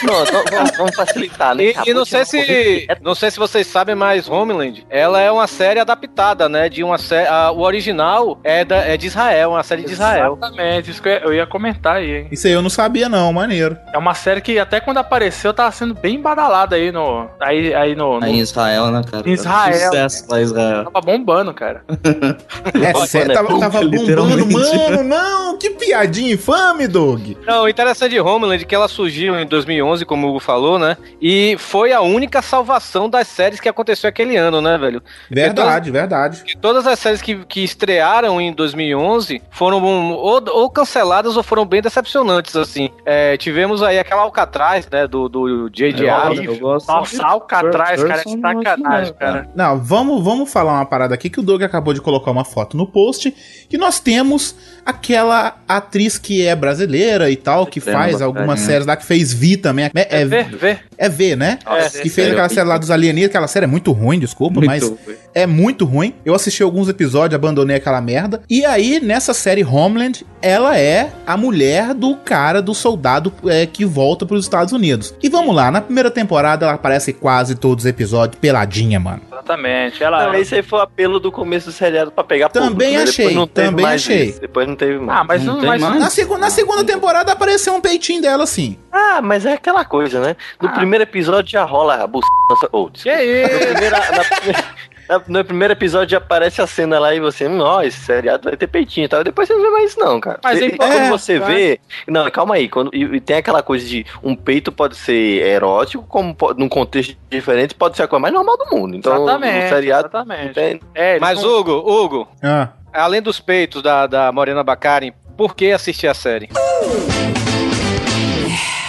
Pronto, vamos- vamos, (laughs) facilitar, né? E, e não sei se não sei se vocês sabem, mas Homeland, ela é uma série adaptada, né? De uma série, o original é, da, é de Israel, uma série de Israel. Exatamente, isso que eu ia- comentar aí, hein. Isso aí eu não sabia, não, maneiro. É uma série que até quando apareceu tava sendo bem badalada aí no. Aí, aí no. no Aí em Israel, né, cara? Em Israel. Sucesso lá em Israel. tava bombando, cara. (laughs) É sério, né, tava, tava bombando, mano, não, que piadinha infame, Doug. Não, o interessante de Homeland é que ela surgiu em 2011, como o Hugo falou, né? E foi a única salvação das séries que aconteceu aquele ano, né, velho? Verdade, verdade. Porque todas as séries que, que estrearam em 2011 foram ou, ou canceladas ou foram bem decepcionantes, assim. É, tivemos aí aquela Alcatraz, né, do, do J.J. Eu, Abrams. eu gosto. Nossa, Alcatraz, cara, é sacanagem, cara. Não, vamos, vamos falar uma parada aqui que o Doug acabou de colocar uma foto no post, que nós temos aquela atriz que é brasileira e tal, que Estrela faz algumas séries lá, que fez Vi também. É, é, Vê, vê. é V, né? É, que fez sério, aquela série lá dos alienígenas, aquela série é muito ruim, desculpa, Muito mas ruim. é muito ruim. Eu assisti alguns episódios, abandonei aquela merda. E aí, nessa série Homeland, ela é a mulher do cara, do soldado é, que volta pros Estados Unidos. E vamos lá, na primeira temporada ela aparece quase todos os episódios peladinha, mano. Exatamente. Ela. Não, esse aí foi o apelo do começo do seriado pra pegar Também público, né? achei, teve também achei. isso. Depois não teve mais. Ah, mas Não mas mais? Na, segu- na segunda temporada apareceu um peitinho dela, assim. Ah, mas é aquela coisa, né? No Ah. primeiro episódio já rola a buceta. Oh, Que isso? no, primeira- na primeira- na- (laughs) no primeiro episódio já aparece a cena lá e você, ó, esse seriado vai ter peitinho e tal. Depois você não vê mais isso, não, cara. Mas E- é quando você vê. Não, calma aí. Quando, e, e tem aquela coisa de um peito pode ser erótico, como pode, num contexto diferente, pode ser a coisa mais normal do mundo. Então, exatamente. o seriado. Exatamente. É, Mas, Hugo, Hugo, Ah. Além dos peitos da, da Morena Baccarin, por que assistir a série?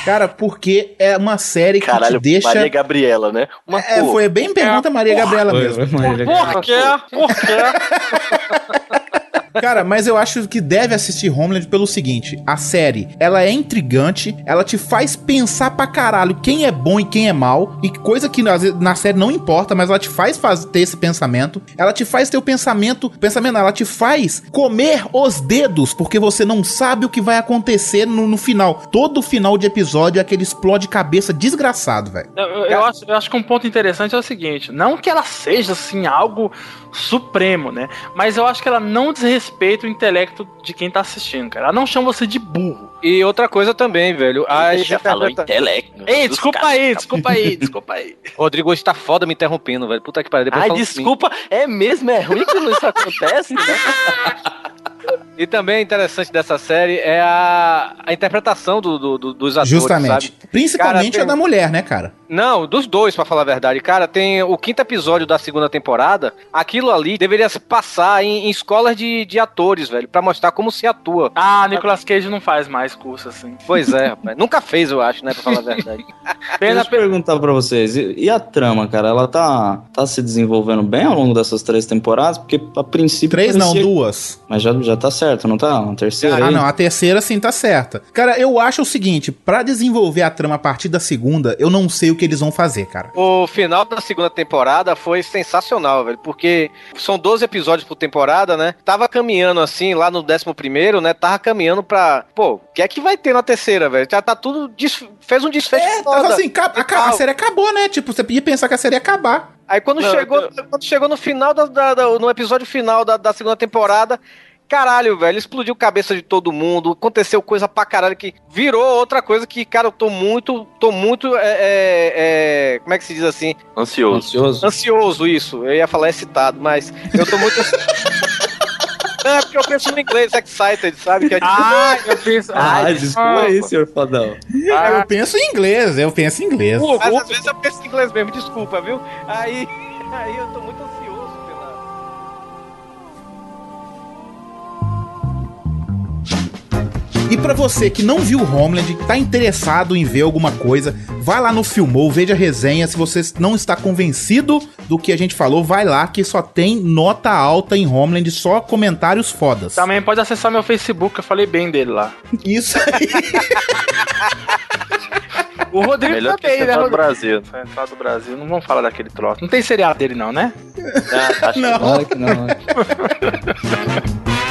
Cara, porque é uma série que Caralho, te deixa. Maria Gabriela, né? Uma É, porra. foi bem pergunta Maria Gabriela mesmo. Por quê? Por quê? (laughs) Cara, mas eu acho que deve assistir Homeland pelo seguinte: a série, ela é intrigante, ela te faz pensar pra caralho quem é bom e quem é mal, e coisa que vezes, na série não importa, mas ela te faz faz, ter esse pensamento. Ela te faz ter o pensamento, pensamento, ela te faz comer os dedos, porque você não sabe o que vai acontecer no, no final. Todo final de episódio é aquele explode cabeça desgraçado, velho. Eu, eu- eu acho, eu acho que um ponto interessante é o seguinte: não que ela seja assim algo supremo, né? Mas eu acho que ela não desrespeita o intelecto de quem tá assistindo, cara. Ela não chama você de burro. E outra coisa também, velho. A já falou interpreta- intelecto. Ei, dos desculpa aí, desculpa (laughs) aí, desculpa aí. Rodrigo hoje tá foda me interrompendo, velho. Puta que pariu. Depois Ai, fala desculpa, é mesmo, é ruim quando isso (laughs) acontece, né? E também interessante dessa série é a, a interpretação do, do- do- dos atores, Justamente. sabe? Principalmente Cara, a da mulher, né, cara? Não, dos dois, pra falar a verdade. Cara, tem o quinto episódio da segunda temporada. Aquilo ali deveria se passar em, em escolas de, de atores, velho, pra mostrar como se atua. Ah, Nicolas Cage não faz mais curso assim. Pois é, rapaz. Nunca fez, eu acho, né, pra falar a verdade. (laughs) Pena, Deixa eu perguntar pra vocês, e, e a trama, cara? Ela tá, tá se desenvolvendo bem ao longo dessas três temporadas? Porque a princípio. Três não, parecia- duas. Mas já, já tá certo, não tá? Uma terceira Ah, aí? não, a terceira sim tá certa. Cara, eu acho o seguinte, pra desenvolver a trama a partir da segunda, eu não sei o que eles vão fazer, cara. O final da segunda temporada foi sensacional, velho, porque são 12 episódios por temporada, né? Tava caminhando assim, lá no décimo primeiro, né? Tava caminhando pra. Pô, o que é que vai ter na terceira, velho? Já tá tudo. des- Fez um desfecho É, foda. tava assim, a, a série acabou, né? Tipo, você podia pensar que a série ia acabar. Aí quando, Não, chegou, eu quando chegou no final da, da- da- no episódio final da, da segunda temporada, caralho, velho, explodiu cabeça de todo mundo, aconteceu coisa pra caralho que virou outra coisa que, cara, eu tô muito, tô muito, é, é, é, como é que se diz assim? Ansioso. Ansioso? Ansioso, isso. Eu ia falar excitado, mas eu tô muito. Não, (laughs) é porque eu penso no inglês, excited, sabe? Que é tipo, Ah, eu penso. Ah, Ai, desculpa aí, senhor fodão. Eu penso em inglês, eu penso em inglês. mas às vezes eu penso em inglês mesmo, desculpa, viu? Aí, (laughs) aí eu tô muito ansioso E pra você que não viu Homeland, tá interessado em ver alguma coisa, vai lá no Filmou, veja a resenha. Se você não está convencido do que a gente falou, vai lá que só tem nota alta em Homeland, só comentários fodas. Também pode acessar meu Facebook, eu falei bem dele lá. Isso aí. (laughs) O Rodrigo Melhor que também, né, Central do Rodrigo? Brasil. Central do Brasil, não vamos falar daquele troço. Não tem seriado dele não, né? Ah, acho Não. Claro que não. (laughs)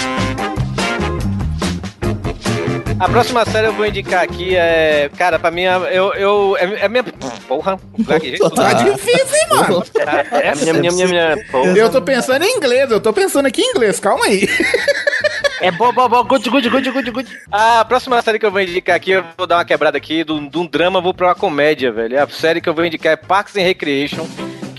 A próxima série eu vou indicar aqui é. Cara, pra mim, eu. eu é, é minha. Porra, Tá difícil, hein, mano? É, minha, minha, minha, minha, pô. Eu tô pensando em inglês, eu tô pensando aqui em inglês, calma aí. (laughs) É bo, bo, bo, good, good, good, good, good. A próxima série que eu vou indicar aqui, eu vou dar uma quebrada aqui, de um de um drama, vou pra uma comédia, velho. A série que eu vou indicar é Parks and Recreation.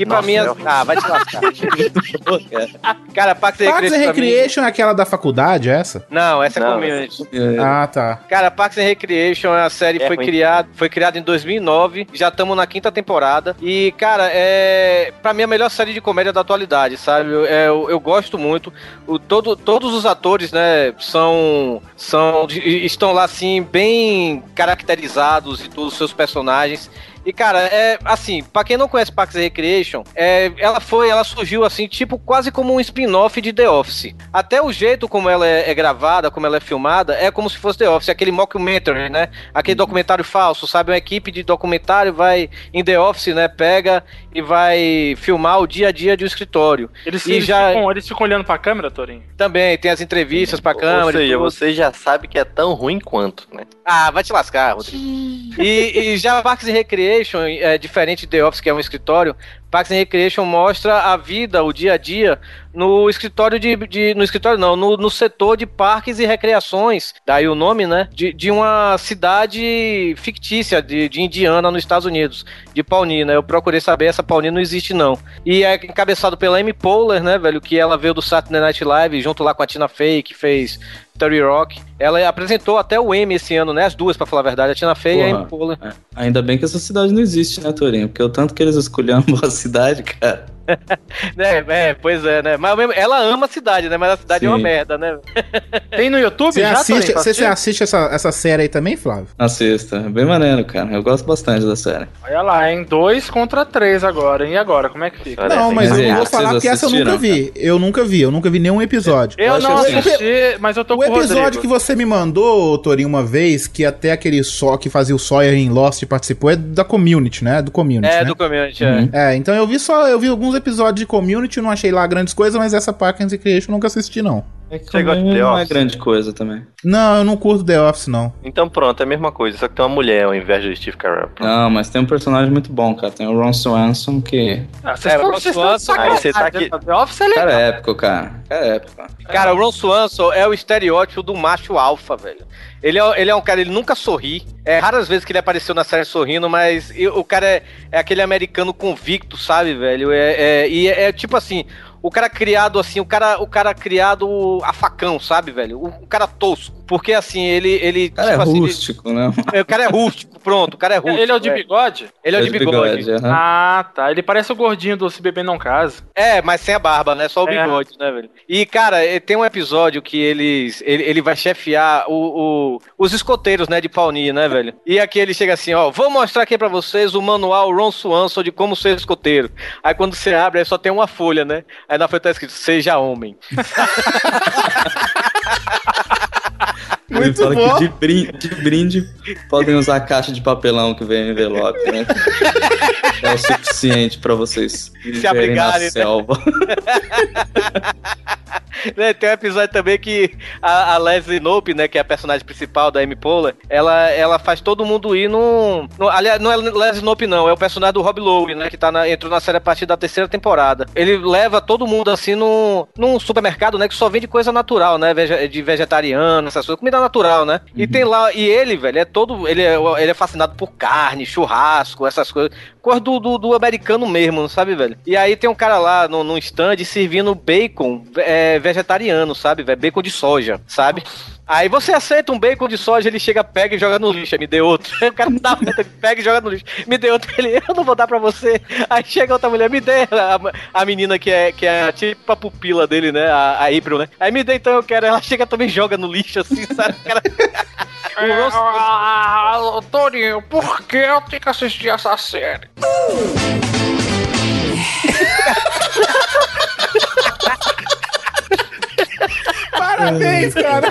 Que pra Nossa, mim é. eu- Ah, vai te lascar. (laughs) Cara, Parks and Parks and Recreation. pra mim- é aquela da faculdade, é essa? Não, essa é Não, community. Ah, tá. Cara, Parks and Recreation é a série É foi criada, foi criada em 2009, já estamos na quinta temporada e cara, é para mim a melhor série de comédia da atualidade, sabe? Eu, é, eu, eu gosto muito. O todo, todos os atores, né, são são estão lá assim bem caracterizados e todos os seus personagens. E, cara, é assim, pra quem não conhece Parks and Recreation, é, ela foi, ela surgiu assim, tipo, quase como um spin-off de The Office. Até o jeito como ela é, é gravada, como ela é filmada, é como se fosse The Office, aquele mockumentary, né? Aquele documentário falso, sabe? Uma equipe de documentário vai em The Office, né? Pega e vai filmar o dia a dia de um escritório. Eles, e eles, já ficam, eles ficam olhando pra câmera, Torinho? também tem as entrevistas pra câmera. Ou e seja, tudo. você já sabe que é tão ruim quanto, né? Ah, vai te lascar, Rodrigo. e, e já Parks and Recreation, é diferente de The Office, que é um escritório, Parks and Recreation mostra a vida, o dia a dia, no escritório de. de- no escritório não, no, no setor de parques e recreações, daí o nome, né? De, de uma cidade fictícia de, de Indiana, nos Estados Unidos, de Pawnee, né? Eu procurei saber, essa Pawnee não existe, não. E é encabeçado pela Amy Poehler, né, velho? Que ela veio do Saturday Night Live, junto lá com a Tina Fey, que fez 30 Rock. Ela apresentou até o Emmy esse ano, né? As duas, pra falar a verdade, a Tina Fey e a Porra. Amy Poehler. Ainda bem que essa cidade não existe, né, Torinho? Porque o tanto que eles escolhendo (laughs) a cidade, cara. (laughs) É, é, pois é, né? Mas ela ama a cidade, né? Mas a cidade é uma Sim. merda, né? (laughs) Tem no YouTube Você assiste, você, assiste essa, essa série aí também, Flávio? Assista. É bem maneiro, cara. Eu gosto bastante da série. Olha lá, em 2 contra 3 agora. E agora, como é que fica? Não, essa mas eu não vou falar porque essa eu nunca vi. Eu nunca vi, eu nunca vi nenhum episódio. Eu, acho não assim, assisti, mas eu tô O com o episódio Rodrigo. que você me mandou, Torinho, uma vez, que até aquele só que fazia o Sawyer em Lost participou, é da Community, né? Do Community, É, né? do community, Uhum. é. É, então eu vi só, eu vi alguns episódios de Community, não achei lá grandes coisas, mas essa Parks and Recreation nunca assisti, não. É que Você gosta de The não é Office? grande coisa também. Não, eu não curto The Office, não. Então pronto, é a mesma coisa, só que tem uma mulher ao invés do Steve Carell. Pronto. Não, mas tem um personagem muito bom, cara. Tem o Ron Swanson, que. Ah, vocês É, estão vocês estão sacanagem, Aí você tá aqui-? The Office é legal. Cara, é épico, cara. Cara, é épico. Cara, o Ron Swanson é o estereótipo do macho alfa, velho. Ele é, ele é um cara, ele nunca sorri. É raras vezes que ele apareceu na série sorrindo, mas e- o cara é, é aquele americano convicto, sabe, velho? É, é- e é, é tipo assim, o cara criado assim, o cara, o cara criado a facão, sabe, velho? O, o cara tosco. Porque assim, ele. ele O cara é tipo assim, ele- rústico, né? é, o cara é rústico, pronto, o cara é rústico. Ele é o de bigode? Ele é o de bigode. aham. Ah, tá. Ele parece o gordinho do Se Beber Não Casa. É, mas sem a barba, né? Só o É. bigode, né, velho? E, cara, eh, tem um episódio que eles. Ele, ele vai chefiar o, o- os escoteiros, né, de Pawnee, né, velho? E aqui ele chega assim, ó, vou mostrar aqui pra vocês o manual Ron Swanson de como ser escoteiro. Aí quando você abre, aí só tem uma folha, né? Aí na folha tá escrito, seja homem. (laughs) Ele Muito fala bom. que de brinde, de brinde podem usar a caixa de papelão que vem em envelope, né? (laughs) É o suficiente pra vocês na abrigarem, né? selva. (laughs) Né, Tem um episódio também que a, a Leslie Knope, né, que é a personagem principal da Amy Poehler, ela, ela faz todo mundo ir num... No, aliás, não é Leslie Knope não, é o personagem do Rob Lowe, né, que tá na- entrou na série a partir da terceira temporada. Ele leva todo mundo, assim, num, num supermercado, né, que só vende coisa natural, né, de vegetariano, essas coisas, comida natural, né. E tem lá, e ele, velho, é todo... Ele é, ele é fascinado por carne, churrasco, essas coisas. Coisa do, do, do americano mesmo, sabe, velho? E aí tem um cara lá no, no stand servindo bacon é, vegetariano, sabe, velho? Bacon de soja, sabe? Aí você aceita um bacon de soja, ele chega, pega e joga no lixo. Aí me dê outro. Aí (laughs) o cara dá outra, ele pega e joga no lixo. Me dê outro. Ele, eu não vou dar pra você. Aí chega outra mulher, me dê. A, a menina que é, que é tipo a pupila dele, né? A, a April, né? Aí me dê então eu quero. Ela chega também joga no lixo, assim, sabe? O cara... (laughs) O Ross- Ah, Torinho, por que eu tenho que assistir essa série? Parabéns, cara.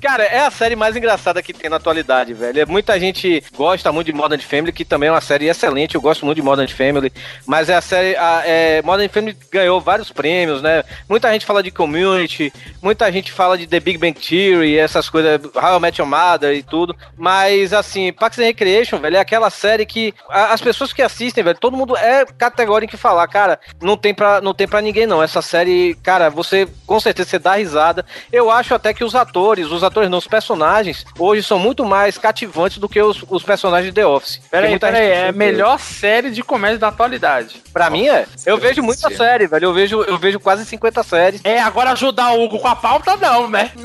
Cara, é a série mais engraçada que tem na atualidade, velho. É, Muita gente gosta muito de Modern Family, que também é uma série excelente. Eu gosto muito de Modern Family. Mas é a série. A, é, Modern Family ganhou vários prêmios, né? Muita gente fala de Community, muita gente fala de The Big Bang Theory, essas coisas, How I Met Your Mother e tudo. Mas, assim, Parks and Recreation, velho, é aquela série que a- as pessoas que assistem, velho, todo mundo é categórico em falar, cara, não tem, pra, não tem pra ninguém, não. Essa série, cara, você com certeza você dá risada. Eu acho até que os atores, os atores não, os personagens, hoje são muito mais cativantes do que os, os personagens de The Office. Peraí, peraí, é a melhor série de comédia da atualidade. Pra mim é. Eu vejo muita série, velho. Eu vejo, eu vejo quase 50 séries. É, agora ajudar o Hugo com a pauta, não, né? (laughs)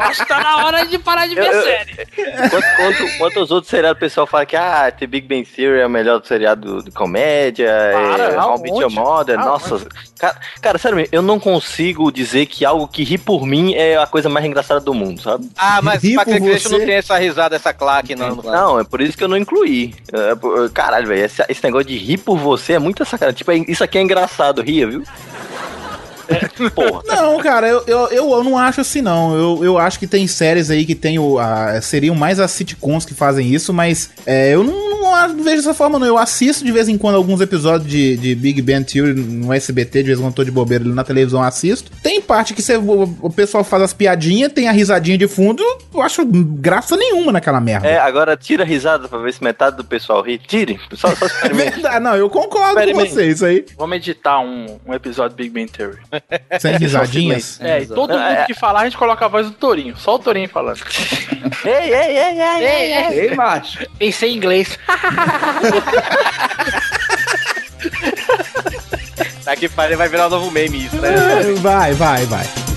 Acho que tá na hora de parar de ver Eu- eu- série. Quanto, quanto, quanto os outros seriados, o pessoal fala que ah, The Big Bang Theory é o melhor seriado de comédia, Para, é, How Your Mother, nossa. Cara, cara, sério eu não consigo dizer que algo que ri por mim mim é a coisa mais engraçada do mundo, sabe? Ah, mas Ri pra você. não tem essa risada, essa claque, não. Não, é por isso que eu não incluí. É, pô, caralho, velho, esse, esse negócio de rir por você é muita sacanagem. Tipo, é- isso aqui é engraçado, ria, viu? (laughs) Porra. Não, cara, eu, eu, eu não acho assim, não. Eu, eu acho que tem séries aí que tem o. a- seriam mais as sitcoms que fazem isso, mas é, eu não, não não vejo dessa forma, não. Eu assisto de vez em quando alguns episódios de, de Big Bang Theory no SBT, de vez em quando eu tô de bobeira ali na televisão, assisto. Tem parte que você, o, o pessoal faz as piadinhas, tem a risadinha de fundo, eu acho graça nenhuma naquela merda. É, agora tira a risada pra ver se metade do pessoal ri. Tire, só, só (laughs) experimente. Verdade, não, eu concordo com Experimente. você, isso aí. Vamos editar um, um episódio Big Bang Theory. (laughs) Sem risadinhas. (laughs) É, e todo mundo É. que falar, a gente coloca a voz do Torinho. Só o Torinho falando. ei, ei, ei, ei, ei, ei. Ei, macho. Pensei em inglês. Daqui para vai virar um novo meme isso, né? Vai, vai, vai.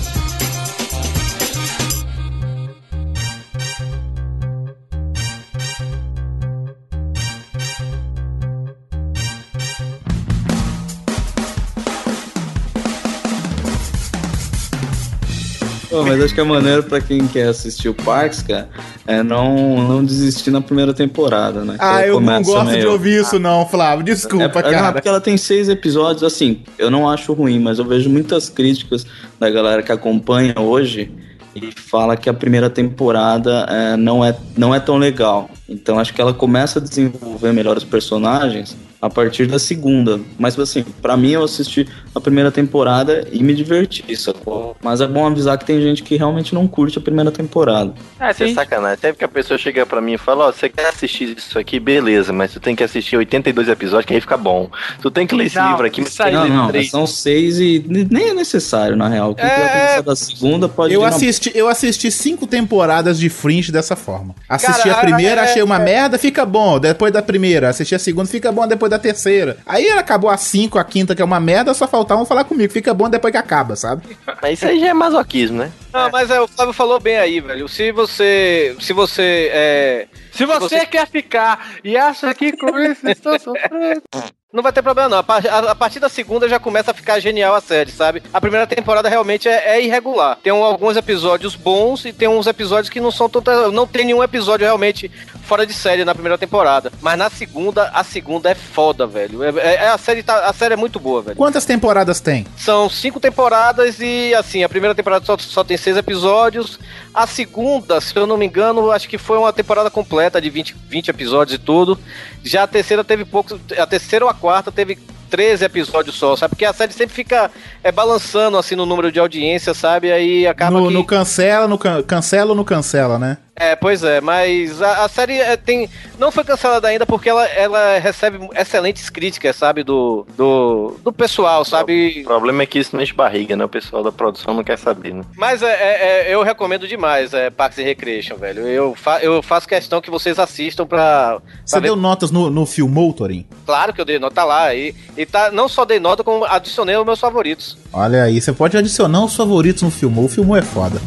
Pô, mas acho que a maneira pra quem quer assistir o Parks, cara, é não, não desistir na primeira temporada, né? Ah, eu não gosto de meio- ouvir isso, não, Flávio. Desculpa, É, não, cara. porque ela tem seis episódios, assim, eu não acho ruim, mas eu vejo muitas críticas da galera que acompanha hoje e fala que a primeira temporada é, não, é, não é tão legal. Então acho que ela começa a desenvolver melhor os personagens a partir da segunda. Mas assim, pra mim eu assisti a primeira temporada e me diverti, sacou? Mas é bom avisar que tem gente que realmente não curte a primeira temporada. É, Isso é sacanagem. Até que a pessoa chega pra mim e fala, ó, você quer assistir isso aqui, beleza, mas tu tem que assistir 82 episódios que aí fica bom. Tu tem que ler esse Não, livro aqui, mas Não, não, são seis e nem é necessário, na real. Quem É. da segunda pode Eu assisti, eu assisti cinco temporadas de Fringe dessa forma. Assisti Cara, a primeira, é- achei uma merda, fica bom. Depois da primeira, assisti a segunda, fica bom depois da terceira. Aí acabou a cinco, a quinta, que é uma merda, só faltavam falar comigo. Fica bom depois que acaba, sabe? Mas isso aí já é masoquismo, né? Não, mas é, o Flávio falou bem aí, velho. Se você. Se você. É, Se você, você- quer ficar e acha que com isso estou sofrendo. (laughs) não vai ter problema, não. A, par- a- a partir da segunda já começa a ficar genial a série, sabe? A primeira temporada realmente é, é irregular. Tem alguns episódios bons e tem uns episódios que não são tanto. Não tem nenhum episódio realmente fora de série na primeira temporada. Mas na segunda, a segunda é foda, velho. É, é- é a, série tá, a série é muito boa, velho. Quantas temporadas tem? São cinco temporadas e, assim, a primeira temporada só, só tem seis episódios. A segunda, se eu não me engano, acho que foi uma temporada completa de 20, 20 episódios e tudo. Já a terceira teve poucos. A terceira ou a quarta teve 13 episódios só, sabe? Porque a série sempre fica é, balançando, assim, no número de audiência, sabe? Aí acaba No, que... no cancela, no can- cancela ou no cancela, né? É, pois é, mas a, a série é, tem, não foi cancelada ainda porque ela, ela recebe excelentes críticas, sabe? Do, do, do pessoal, sabe? O problema é que isso não enche barriga, né? O pessoal da produção não quer saber, né? Mas é, é- é- eu recomendo demais é, Parks and Recreation, velho. Eu, fa- eu faço questão que vocês assistam pra. Você pra ver- deu notas no, no Filmou, Torin? Claro que eu dei nota tá lá. E, e tá, não só dei nota, como adicionei os meus favoritos. Olha aí, você pode adicionar os favoritos no Filmou. O Filmou é foda.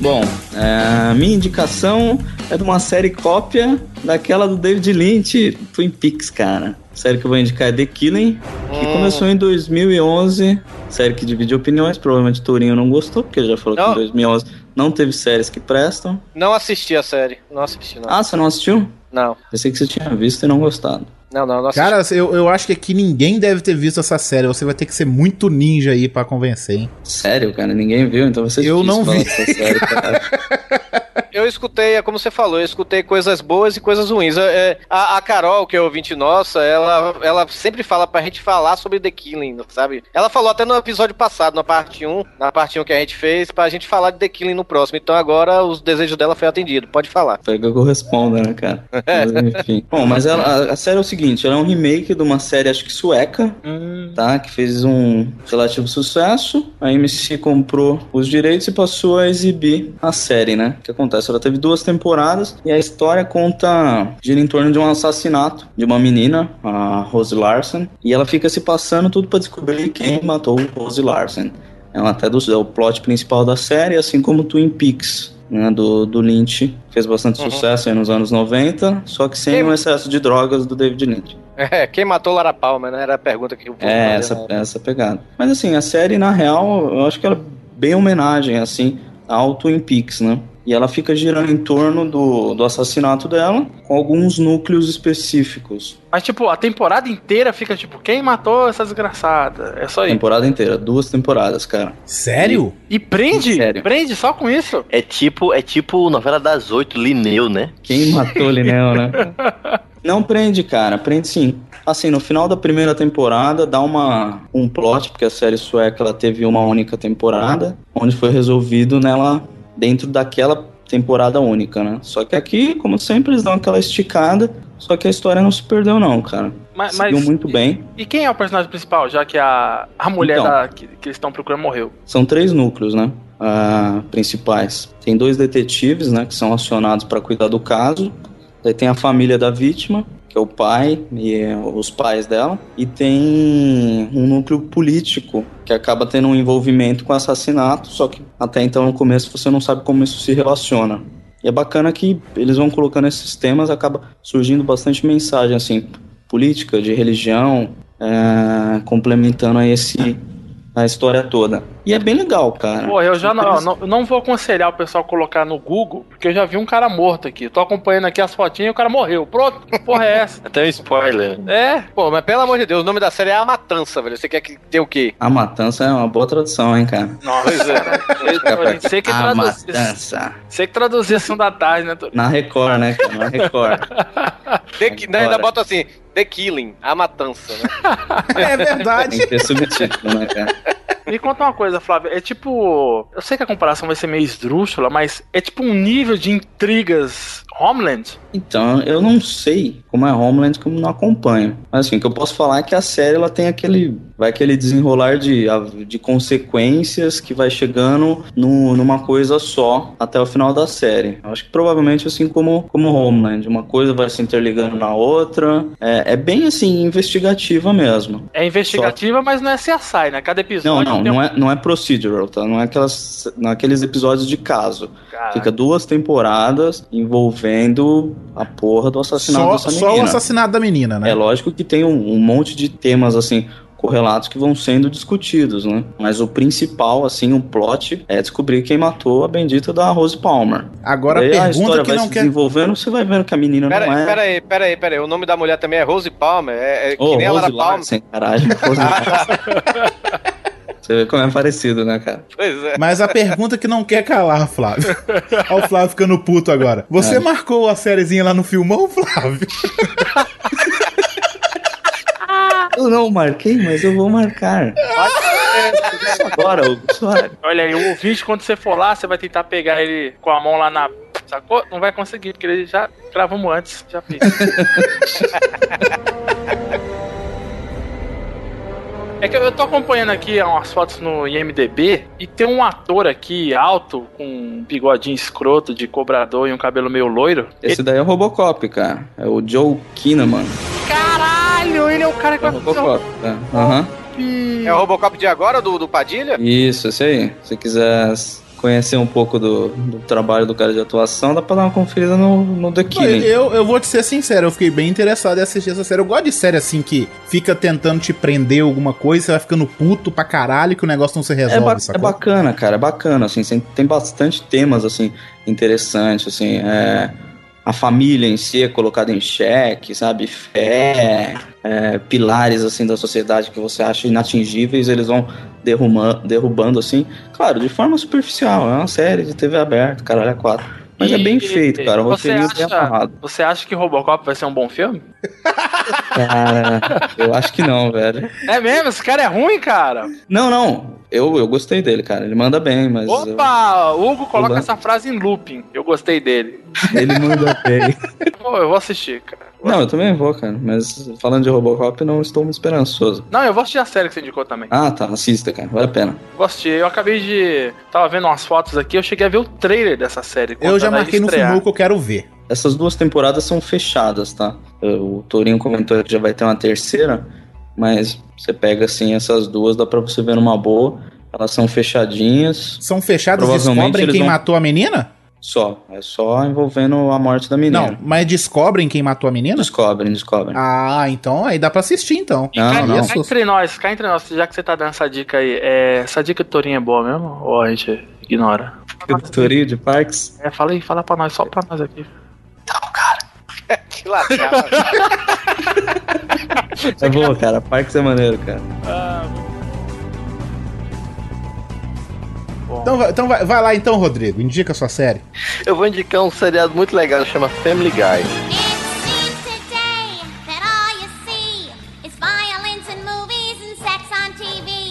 Bom, é, a minha indicação é de uma série cópia daquela do David Lynch, Twin Peaks, cara. A série que eu vou indicar é The Killing, que Hum. começou em 2011. Série que divide opiniões, provavelmente Tourinho não gostou, porque ele já falou que Não. em 2011 não teve séries que prestam. Não assisti a série. Não assisti, não. Ah, você não assistiu? Não. Pensei que você tinha visto e não gostado. Não, não, não. Cara, eu, eu acho que aqui ninguém deve ter visto essa série. Você vai ter que ser muito ninja aí pra convencer, hein? Sério, cara, ninguém viu, então você Eu não vi. Série, cara. (laughs) Eu escutei, é como você falou, eu escutei coisas boas e coisas ruins. É, é, a, a Carol, que é ouvinte nossa, ela, ela sempre fala pra gente falar sobre The Killing, sabe? Ela falou até no episódio passado, na parte 1, na parte 1 que a gente fez, pra gente falar de The Killing no próximo. Então agora os desejos dela foi atendido. Pode falar. Pega que eu responda, né, cara? Mas, (laughs) enfim. Bom, mas ela- a, a série é o seguinte, ela é um remake de uma série, acho que sueca, tá? Que fez um relativo sucesso. A MC comprou os direitos e passou a exibir a série, né? O que acontece? Ela teve duas temporadas e a história conta gira em torno de um assassinato de uma menina, a Rose Larson, e ela fica se passando tudo pra descobrir quem matou Rose Larson. É até do, é o plot principal da série, assim como Twin Peaks. né, do, do Lynch. Fez bastante Uhum. sucesso aí nos anos 90, só que sem o excesso de drogas do David Lynch. (laughs) É, quem matou Lara Palmer, né? Era a pergunta que o povo É, essa, né? essa pegada. Mas assim, a série, na real, eu acho que ela é bem homenagem, assim, ao Twin Peaks, né? E ela fica girando em torno do, do assassinato dela, com alguns núcleos específicos. Mas, tipo, a temporada inteira fica, tipo, quem matou essa desgraçada? É só isso. Temporada inteira, duas temporadas, cara. Sério? E prende? Sério. Prende só com isso? É tipo, é tipo novela das oito, Lineu, né? Quem matou Linel, né? (laughs) Não prende, cara, prende sim. Assim, no final da primeira temporada dá uma um plot, porque a série sueca ela teve uma única temporada, onde foi resolvido nela dentro daquela temporada única, né? Só que aqui, como sempre, eles dão aquela esticada, só que a história não se perdeu não, cara. Mas, Seguiu mas- muito bem. E quem é o personagem principal, já que a, a mulher Então. da- que, que eles estão procurando morreu? São três núcleos, né? ah, principais. Tem dois detetives, né? Que são acionados para cuidar do caso. Daí tem a família da vítima, que é o pai e eh, os pais dela. E tem um núcleo político, que acaba tendo um envolvimento com assassinato. Só que até então, no começo, você não sabe como isso se relaciona. E é bacana que eles vão colocando esses temas, acaba surgindo bastante mensagem, assim, política, de religião, eh, complementando aí esse, a história toda. E é bem legal, cara. Pô, eu já não, Interessante. não, eu não vou aconselhar o pessoal a colocar no Google, porque eu já vi um cara morto aqui. Tô acompanhando aqui as fotinhas e o cara morreu. Pronto, que porra é essa? (laughs) Até um spoiler. É, Pô, mas pelo amor de Deus, o nome da série é A Matança, velho. Você quer que tenha o quê? A Matança é uma boa tradução, hein, cara. Pois é. Sei que a. Matança. Sei que traduzir sessão da tarde, né? Na Record, né, cara? Na Record. The, Ki- não, ainda bota assim, The Killing, A Matança, né? (laughs) É verdade. Tem que ter subtítulo, né, cara? Me conta uma coisa, Flávio. É tipo. Eu sei que a comparação vai ser meio esdrúxula, mas é tipo um nível de intrigas Homeland? Então, eu não sei como é Homeland, como não acompanho. Mas assim, o que eu posso falar é que a série ela tem aquele. Vai aquele desenrolar de, de consequências que vai chegando no, numa coisa só até o final da série. Eu acho que provavelmente assim como, como Homeland. Uma coisa vai se interligando na outra. É, é bem assim, investigativa mesmo. É investigativa, mas não é CSI, né? Cada Não, episódio. não, um- não é, não é procedural, tá? Não é aquelas, não é aqueles episódios de caso. Cara, Fica duas temporadas envolvendo a porra do assassinato Só, dessa só o menina. assassinato da menina, né? É lógico que tem um, um monte de temas assim correlatos que vão sendo discutidos, né? Mas o principal, assim, o plot é descobrir quem matou a bendita da Rose Palmer. Agora Daí a a pergunta história que vai não se quer. desenvolvendo, você vai vendo que a menina Pera, não é. pera aí, pera aí, pera aí. O nome da mulher também é Rose Palmer. É, é que Ô, nem a Rose Lara Palmer. Larsen, caralho. Rose. (laughs) Você vê como é parecido, né, cara? Pois é. Mas a pergunta que não quer calar, Flávio. (laughs) Olha o Flávio ficando puto agora. Você É. marcou a sériezinha lá no filmão, Flávio? Eu não marquei, mas eu vou marcar. Agora, Hugo Soares. Olha aí, o ouvinte, quando você for lá, você vai tentar pegar ele com a mão lá na. Sacou? Não vai conseguir, porque ele já gravamos antes, já fiz. (laughs) É que eu tô acompanhando aqui umas fotos no IMDB e tem um ator aqui alto, com um bigodinho escroto de cobrador e um cabelo meio loiro. Esse daí é o Robocop, cara. É o Joe Kinnaman. Caralho, ele é o cara que É o vai fazer Robocop, tá? Aham. É o Robocop de agora, do, do Padilha? Isso, esse aí. Se quiser conhecer um pouco do, do trabalho do cara de atuação, dá pra dar uma conferida no, no The Killing. Eu, eu vou te ser sincero, eu fiquei bem interessado em assistir essa série. Eu gosto de série assim que fica tentando te prender alguma coisa, você vai ficando puto pra caralho que o negócio não se É, resolve, ba- é sacou? bacana, cara, é bacana, assim, tem- tem bastante temas, assim, interessantes, assim, é, a família em si é colocada em xeque, sabe, fé, é, pilares, assim, da sociedade que você acha inatingíveis, eles vão derrubando, derrubando, assim, claro, de forma superficial, é uma série de TV aberta, caralho, é quatro, mas é bem E- feito, cara, o você é acha, amarrado. você acha que Robocop vai ser um bom filme? Cara, eu acho que não, velho. É mesmo? Esse cara é ruim, cara. Não, não, eu, eu gostei dele, cara, ele manda bem, mas... eu- Opa! Hugo coloca essa frase em looping. Eu gostei dele. ele manda bem. (laughs) Pô, eu vou assistir, cara. Não, eu também vou, cara. Mas falando de Robocop, eu não estou muito esperançoso. Não, eu vou assistir a série que você indicou também. Ah, tá. Assista, cara. Vale a pena. Vou assistir. Eu acabei de. Tava vendo umas fotos aqui, eu cheguei a ver o trailer dessa série. Eu já marquei no filmão que eu quero ver. Essas duas temporadas são fechadas, tá? O Torinho comentou que já vai ter uma terceira, mas você pega assim essas duas, dá pra você ver numa boa. Elas são fechadinhas. São fechadas e descobrem quem vão- matou a menina? Só. É só envolvendo a morte da menina. Não, mas descobrem quem matou a menina? Descobrem, descobrem. Ah, então aí dá pra assistir, então. Cá, Não, não. cá entre nós, cá entre nós, já que você tá dando essa dica aí, é, essa dica do Torinho é boa mesmo? Ou a gente ignora? Teoria de Parks? É, fala aí, fala pra nós, só pra nós aqui. Que lascada. (laughs) É boa, cara. Parks é maneiro, cara. Então, vai, então vai, vai lá então, Rodrigo. Indica a sua série. Eu vou indicar um seriado muito legal, chama Family Guy.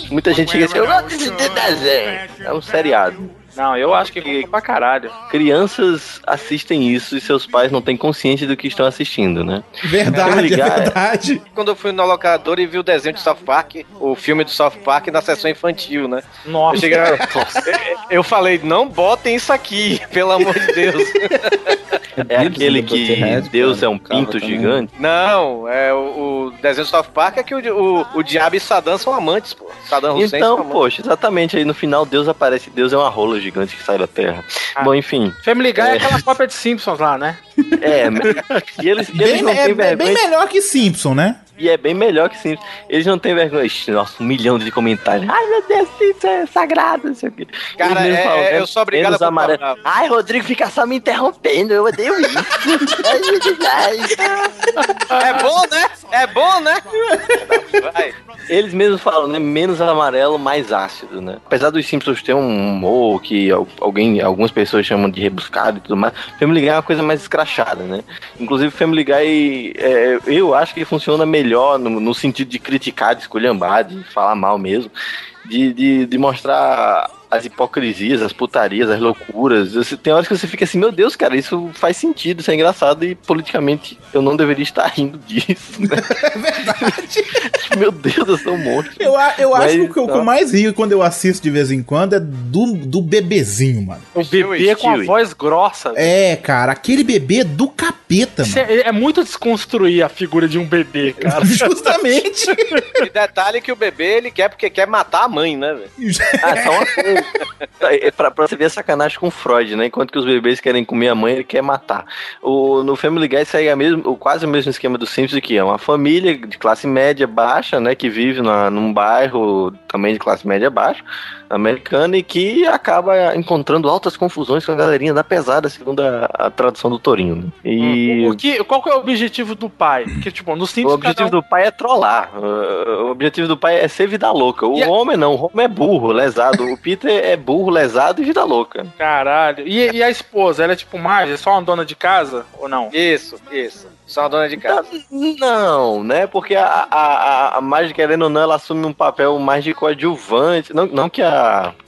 Muita gente diz assim, eu gosto de desenho. É um seriado. Não, eu acho que fica pra caralho. Crianças assistem isso e seus pais não têm consciência do que estão assistindo, né? Verdade, Family é verdade. Quando eu fui no locador e vi o desenho de South Park, o filme do South Park na sessão infantil, né? Nossa. Eu, cheguei, eu- eu falei, não botem isso aqui, pelo amor de Deus. É aquele que Deus é um pinto gigante. Não, é o, o desenho do South Park é que o, o, o Diabo e Saddam são amantes, pô. Saddam Hussein Então, poxa, exatamente aí no final Deus aparece, Deus é uma rola gigante que sai da terra. Ah. Bom, enfim. Family Guy é, É. aquela cópia de Simpsons lá, né? É, e eles, e eles Bem, não é, têm é bem melhor que Simpson, né? E é bem melhor que sim. Eles não têm vergonha. Ixi, Nossa, um milhão de comentários. Ai, meu Deus, isso é sagrado, não sei o quê. Cara, Eles mesmo é- né, eu sou obrigado a amarelo. Ai, Rodrigo fica só me interrompendo, eu odeio isso. (laughs) É bom, né? É bom, né? Vai. Eles mesmos falam, né? Menos amarelo, mais ácido, né? Apesar dos Simpsons ter um humor que al- alguém, algumas pessoas chamam de rebuscado e tudo mais, Family Guy é uma coisa mais escrachada, né? Inclusive, Family Guy, é, eu acho que funciona melhor no, no sentido de criticar, de esculhambar, de falar mal mesmo, de, de, de mostrar as hipocrisias, as putarias, as loucuras. Você- tem horas que você fica assim, meu Deus, cara, isso faz sentido, isso é engraçado e politicamente eu não deveria estar rindo disso. né? (laughs) É verdade. (laughs) meu Deus, eu sou um monstro. Eu, eu Mas, acho que o que eu- mais rio quando eu assisto de vez em quando é do, do bebezinho, mano. O bebê com a voz grossa. É, cara, aquele bebê do capeta, mano. é, é muito desconstruir a figura de um bebê, cara. (laughs) Justamente. E detalhe que o bebê, ele quer porque quer matar a mãe, né, velho? Ah, só uma coisa. É pra, pra você ver a sacanagem com Freud, né? Enquanto que os bebês querem comer a mãe, ele quer matar. O, no Family Guy segue a mesmo, quase o mesmo esquema do Simpsons, que é uma família de classe média baixa, né? Que vive na, num bairro também de classe média baixa, americana, e que acaba encontrando altas confusões com a galerinha da pesada, segundo a, a tradução do Torinho. Né? E O que, qual que é o objetivo do pai? Que, tipo, no o objetivo um- do pai é trollar. Uh, O objetivo do pai é ser vida louca. O E a- homem não, o homem é burro, lesado. O Peter é burro, lesado e vida louca. Caralho. E, e a esposa, ela é tipo Marge, é só uma dona de casa? Ou não? Isso, isso. Só uma dona de casa. Não, né? Porque a, a, a, a Marge, querendo ou não, ela assume um papel mais de coadjuvante. Não, não que a,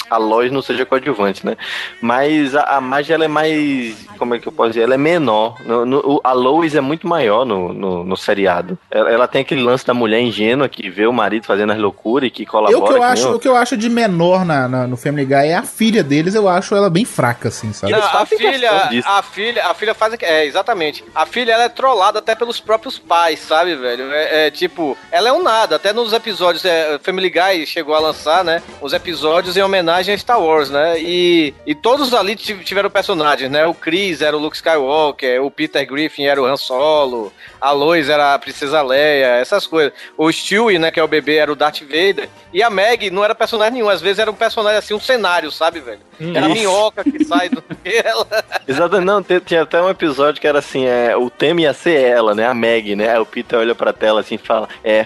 a Lois não seja coadjuvante, né? Mas a, a Marge, ela é mais. Como é que eu posso dizer? Ela é menor. No, no- a Lois é muito maior no, no, no seriado. Ela, ela tem aquele lance da mulher ingênua que vê o marido fazendo as loucuras e que colabora Eu, o, que eu acho, o que eu acho de menor na, na- no Family Guy é a filha deles, eu acho ela bem fraca, assim, sabe? Não, a filha, a filha, a filha faz é exatamente. A filha ela é trollada até pelos próprios pais, sabe, velho? É, é, tipo, ela é um nada. Até nos episódios, é, Family Guy chegou a lançar, né? Os episódios em homenagem a Star Wars, né? E, e todos ali tiv- tiveram personagens, né? O Chris era o Luke Skywalker, o Peter Griffin era o Han Solo, a Lois era a Princesa Leia, essas coisas. O Stewie, né? Que é o bebê, era o Darth Vader. E a Meg não era personagem nenhum, às vezes era um personagem assim, um cenário, sabe, velho? Era a minhoca que sai do. (laughs) ela, Exato, não, tinha até um episódio que era assim, é, o tema ia ser ela, né, a Meg, né, aí o Peter olha pra tela assim e fala, é,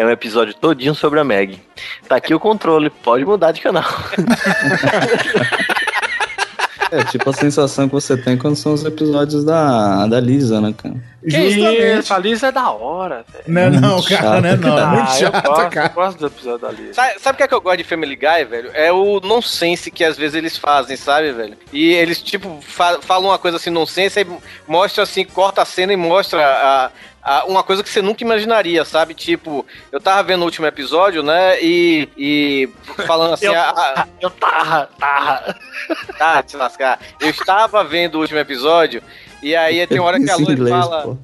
é um episódio todinho sobre a Meg. Tá aqui o controle, pode mudar de canal. É tipo a sensação que você tem quando são os episódios da, da Lisa, né, cara? Que Justamente. isso, a Liz é da hora, velho. Não, é não, Muito cara, não é não. É muito Ah, eu chato, gosto, cara. eu gosto do episódio da Liz. Sabe, sabe o que é que eu gosto de Family Guy, velho? É o nonsense que às vezes eles fazem, sabe, velho? E eles, tipo, fa- falam uma coisa assim, nonsense, aí mostra assim, corta a cena e mostra a- uma coisa que você nunca imaginaria, sabe? Tipo, eu tava vendo o último episódio, né? E, e falando assim, Eu- a- a- Eu tava, tava. Tá, te lascar. Eu estava vendo o último episódio E aí tem uma hora que a Lois inglês, fala.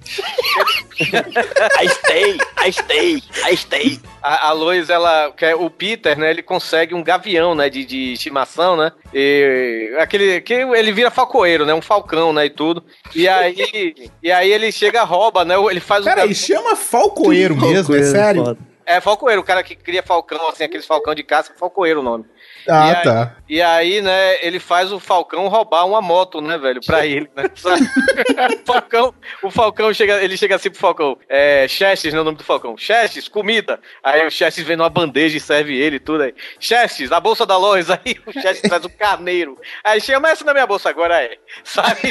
(laughs) I stay, I stay, I stay. A, a Lois, ela. que é O Peter, né? Ele consegue um gavião, né? De, de estimação, né? E aquele. Que ele vira falcoeiro, né? Um falcão, né? E tudo. E aí. e aí ele chega, rouba, né? Ele faz um. Peraí, chama Falcoeiro mesmo, é Falcoeiro, sério? foda. É, falcoeiro, o cara que cria falcão, assim, aqueles falcão de caça, falcoeiro o nome. Ah, E aí- tá. E aí, né, ele faz o Falcão roubar uma moto, né, velho, pra (laughs) ele, né? O Falcão, o Falcão chega, ele chega assim pro Falcão, é, Chestes, né, o nome do Falcão, Chestes, comida. Aí o Chestes vem numa bandeja e serve ele e tudo aí. Chestes, a bolsa da Lois, (laughs) aí o Chestes traz o carneiro. Aí chega, mas essa na minha bolsa agora é, sabe?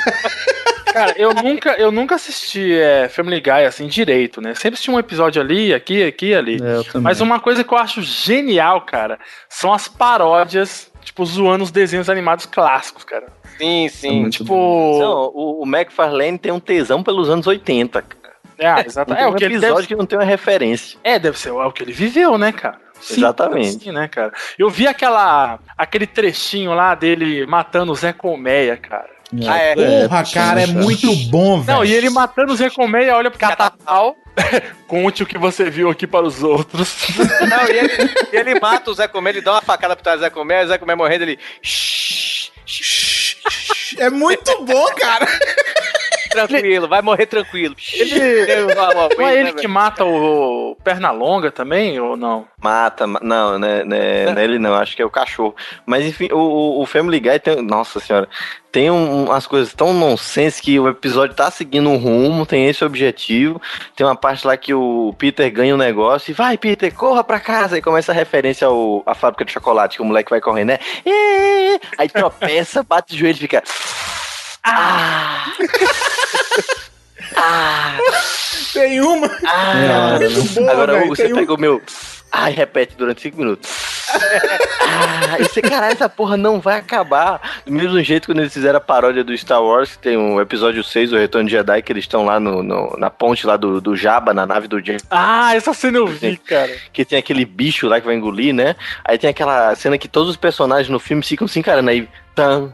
Cara, eu nunca, eu nunca assisti é, Family Guy assim direito, né? Sempre assisti um episódio ali, aqui, aqui, ali. É. Mas uma coisa que eu acho genial, cara, são as paródias, tipo, zoando os desenhos animados clássicos, cara. Sim, É sim. muito Tipo. Não, o, o McFarlane tem um tesão pelos anos 80. cara. É, exato. Não É o um que episódio deve, que não tem uma referência. é, deve ser é o que ele viveu, né, cara? Exatamente. Sim, né, cara? Eu vi aquela aquele trechinho lá dele matando o Zé Colmeia, cara. Ah, é. Porra, cara, é muito bom, velho. Não, e ele matando o Zé Colmeia, olha pro catatal. (laughs) Conte o que você viu aqui para os outros. (laughs) Não, e ele, ele mata o Zé Comé, ele dá uma facada pro trás do Zé Comé, o Zé Comé morrendo, ele... "Shhh, É muito bom, cara. Tranquilo, vai morrer tranquilo. Não (laughs) é ele que mata o Pernalonga também, ou não? Mata, ma- não, né, né, não é ele não, acho que é o cachorro. Mas enfim, o, o- Family Guy tem. Nossa senhora, tem um- umas coisas tão nonsense que o episódio tá seguindo um rumo, tem esse objetivo. Tem uma parte lá que o Peter ganha um negócio e vai, Peter, corra pra casa. E começa a referência ao, à fábrica de chocolate, que o moleque vai correndo, né? Aí tropeça, bate o joelho e fica. Ah! ah! Tem uma. Ah, muito boa, Agora, Hugo, você tem um- pegou meu. Ah, e repete durante cinco minutos. ah, e você, caralho, essa porra não vai acabar. Do mesmo jeito quando eles fizeram a paródia do Star Wars, que tem o episódio 6, o Retorno de Jedi, que eles estão lá no, no- na ponte lá do, do Jabba, na nave do James, Ah, essa cena eu vi, cara. que tem aquele bicho lá que vai engolir, né? Aí tem aquela cena que todos os personagens no filme ficam se encarando aí. Tan,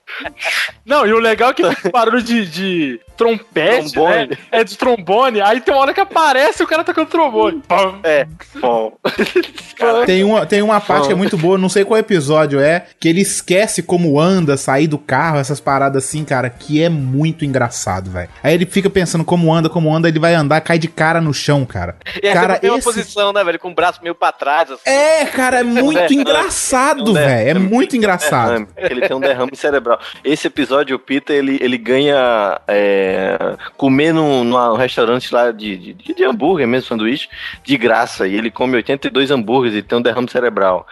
Não, e o legal é que tem barulho de, de trompete, Trombone. né? É de trombone. Aí tem uma hora que aparece o cara tocando trombone. Pam. É, bom. Tem uma, tem uma parte que é muito boa, não sei qual episódio é, que ele esquece como anda, sair do carro, essas paradas assim, cara, que é muito engraçado, velho. Aí ele fica pensando como anda, como anda, ele vai andar, cai de cara no chão, cara. E aí Cara, uma esse- posição, né, velho? Com o braço meio pra trás, assim. É, cara, é muito (laughs) derrame, engraçado, velho. É muito engraçado. é que ele tem um derrame cerebral. Esse episódio, o Peter, ele, ele ganha é, comer num, num restaurante lá de, de, de hambúrguer mesmo, sanduíche, de graça. E ele come 82 hambúrgueres e tem um derrame cerebral.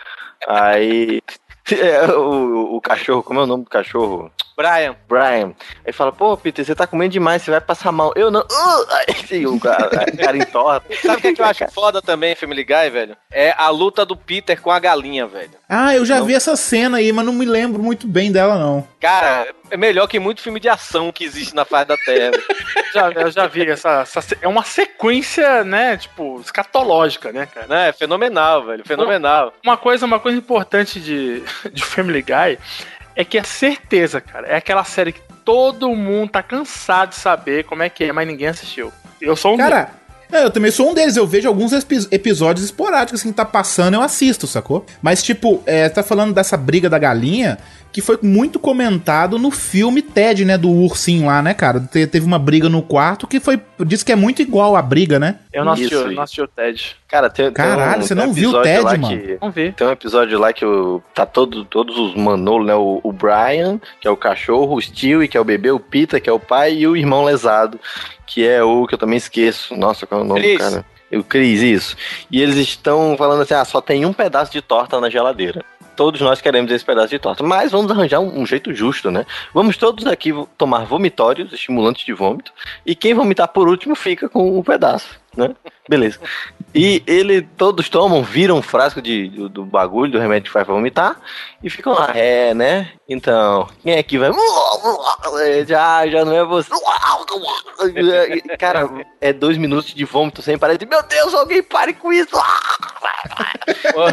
Aí. (laughs) é, o, o cachorro, como é o nome do cachorro? Brian. Brian. Aí fala, pô, Peter, você tá comendo demais, você vai passar mal. Eu não. Uh! Aí (laughs) o cara, cara entorta. Sabe o que, é que eu acho (laughs) foda também, Family Guy, velho? É a luta do Peter com a galinha, velho. Ah, eu já vi essa cena aí, mas não me lembro muito bem dela, não. Cara, é melhor que muito filme de ação que existe na face da Terra. (laughs) Já, eu já vi essa, essa É uma sequência, né? Tipo, escatológica, né, cara? Né? É fenomenal, velho. Fenomenal. Uma coisa, uma coisa importante de, de Family Guy é que é certeza, cara. É aquela série que todo mundo tá cansado de saber como é que é, mas ninguém assistiu. Eu sou um Cara, é, eu também sou um deles. Eu vejo alguns epi- episódios esporádicos assim, tá passando, eu assisto, sacou? Mas, tipo, é, tá falando dessa briga da galinha, que foi muito comentado no filme Ted, né? Do ursinho lá, né, cara? Te- teve uma briga no quarto que foi. Diz que é muito igual a briga, né? Eu não assisti, Isso, eu não assisti o Ted. Cara, tem, tem Caralho, você tem um não viu o Ted, mano? que- Vamos ver. Tem um episódio lá que o, tá todo, todos os manolos, né? O, o Brian, que é o cachorro, o Stewie, que é o bebê, o Peter, que é o pai, e o irmão lesado, que é o que eu também esqueço. Nossa, qual é o nome Chris. do cara? O Cris, isso. E eles estão falando assim: ah, só tem um pedaço de torta na geladeira. Todos nós queremos esse pedaço de torta, mas vamos arranjar um, um jeito justo, né? Vamos todos aqui tomar vomitórios, estimulantes de vômito, e quem vomitar por último fica com o pedaço, né? Beleza. E ele, todos tomam, viram um frasco de, do, do bagulho, do remédio que faz pra vomitar, e ficam lá, é, né? Então, quem é que vai? Já, já não é você. Cara, é dois minutos de vômito sem parar meu Deus, alguém pare com isso! A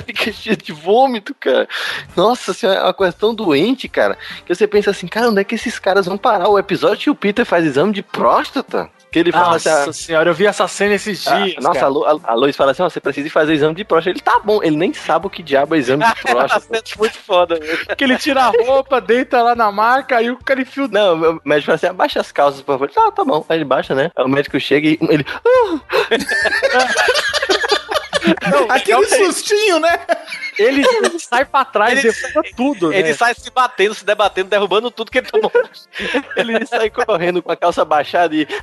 fica cheia de vômito, cara. Nossa senhora, é uma coisa tão doente, cara, que você pensa assim, cara, onde é que esses caras vão parar? O episódio que o Peter faz exame de próstata? Que ele fala Nossa assim, ah, senhora, eu vi essa cena esses ah, dias. nossa, cara. a, Lu, a, a Lois fala assim: ó, você precisa ir fazer exame de próstata. Ele tá bom, ele nem sabe o que diabo é exame de (laughs) próstata. muito foda. Que ele tira a roupa, deita lá na marca, aí o cara enfia o Não, o médico fala assim: abaixa as calças, por favor. Ah, tá bom. Aí ele baixa, né? Aí o médico chega e ele. (laughs) Aquele sustinho, né? (laughs) Ele, sai pra trás Ele- derruba tudo, Ele né? sai se batendo, se debatendo, derrubando tudo que ele tomou. (laughs) Ele sai correndo com a calça baixada e. (laughs)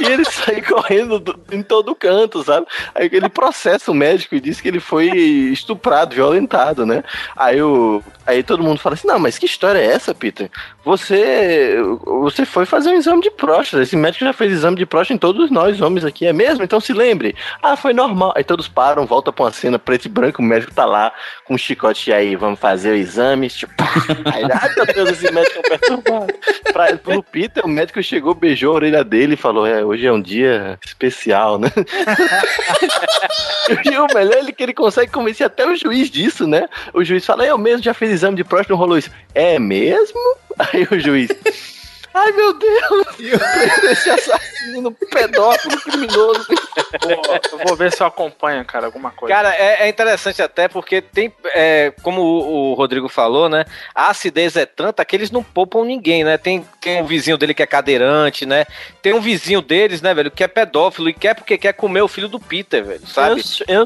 E ele sai correndo do- em todo canto, sabe? Aí ele processa o médico e diz que ele foi estuprado, violentado, né? Aí, o, aí todo mundo fala assim: Não, mas que história é essa, Peter? Você, você foi fazer um exame de próstata. Esse médico já fez exame de próstata em todos nós, homens aqui, é mesmo? Então se lembre. Ah, foi normal. Aí todos param, voltam pra uma cena preto e branco, o médico tá lá com um chicote aí, vamos fazer o exame. Tipo, ai meu Deus, esse médico é um perturbado. Pra, pro Peter, o médico chegou, beijou a orelha dele e falou: É, hoje é um dia especial, né? (laughs) e o melhor é que ele consegue convencer até o juiz disso, né? O juiz fala: Eu mesmo já fiz exame de próstata, não rolou isso. É mesmo? Aí o juiz. Ai meu Deus! (laughs) Esse assassino, pedófilo, criminoso. Pô, eu vou ver se eu acompanho, cara, alguma coisa. Cara, é, é interessante até porque tem, é, como o, o Rodrigo falou, né? A acidez é tanta que eles não poupam ninguém, né? Tem, tem um vizinho dele que é cadeirante, né? Tem um vizinho deles, né, velho, que é pedófilo e quer porque quer comer o filho do Peter, velho, sabe? Eu, eu,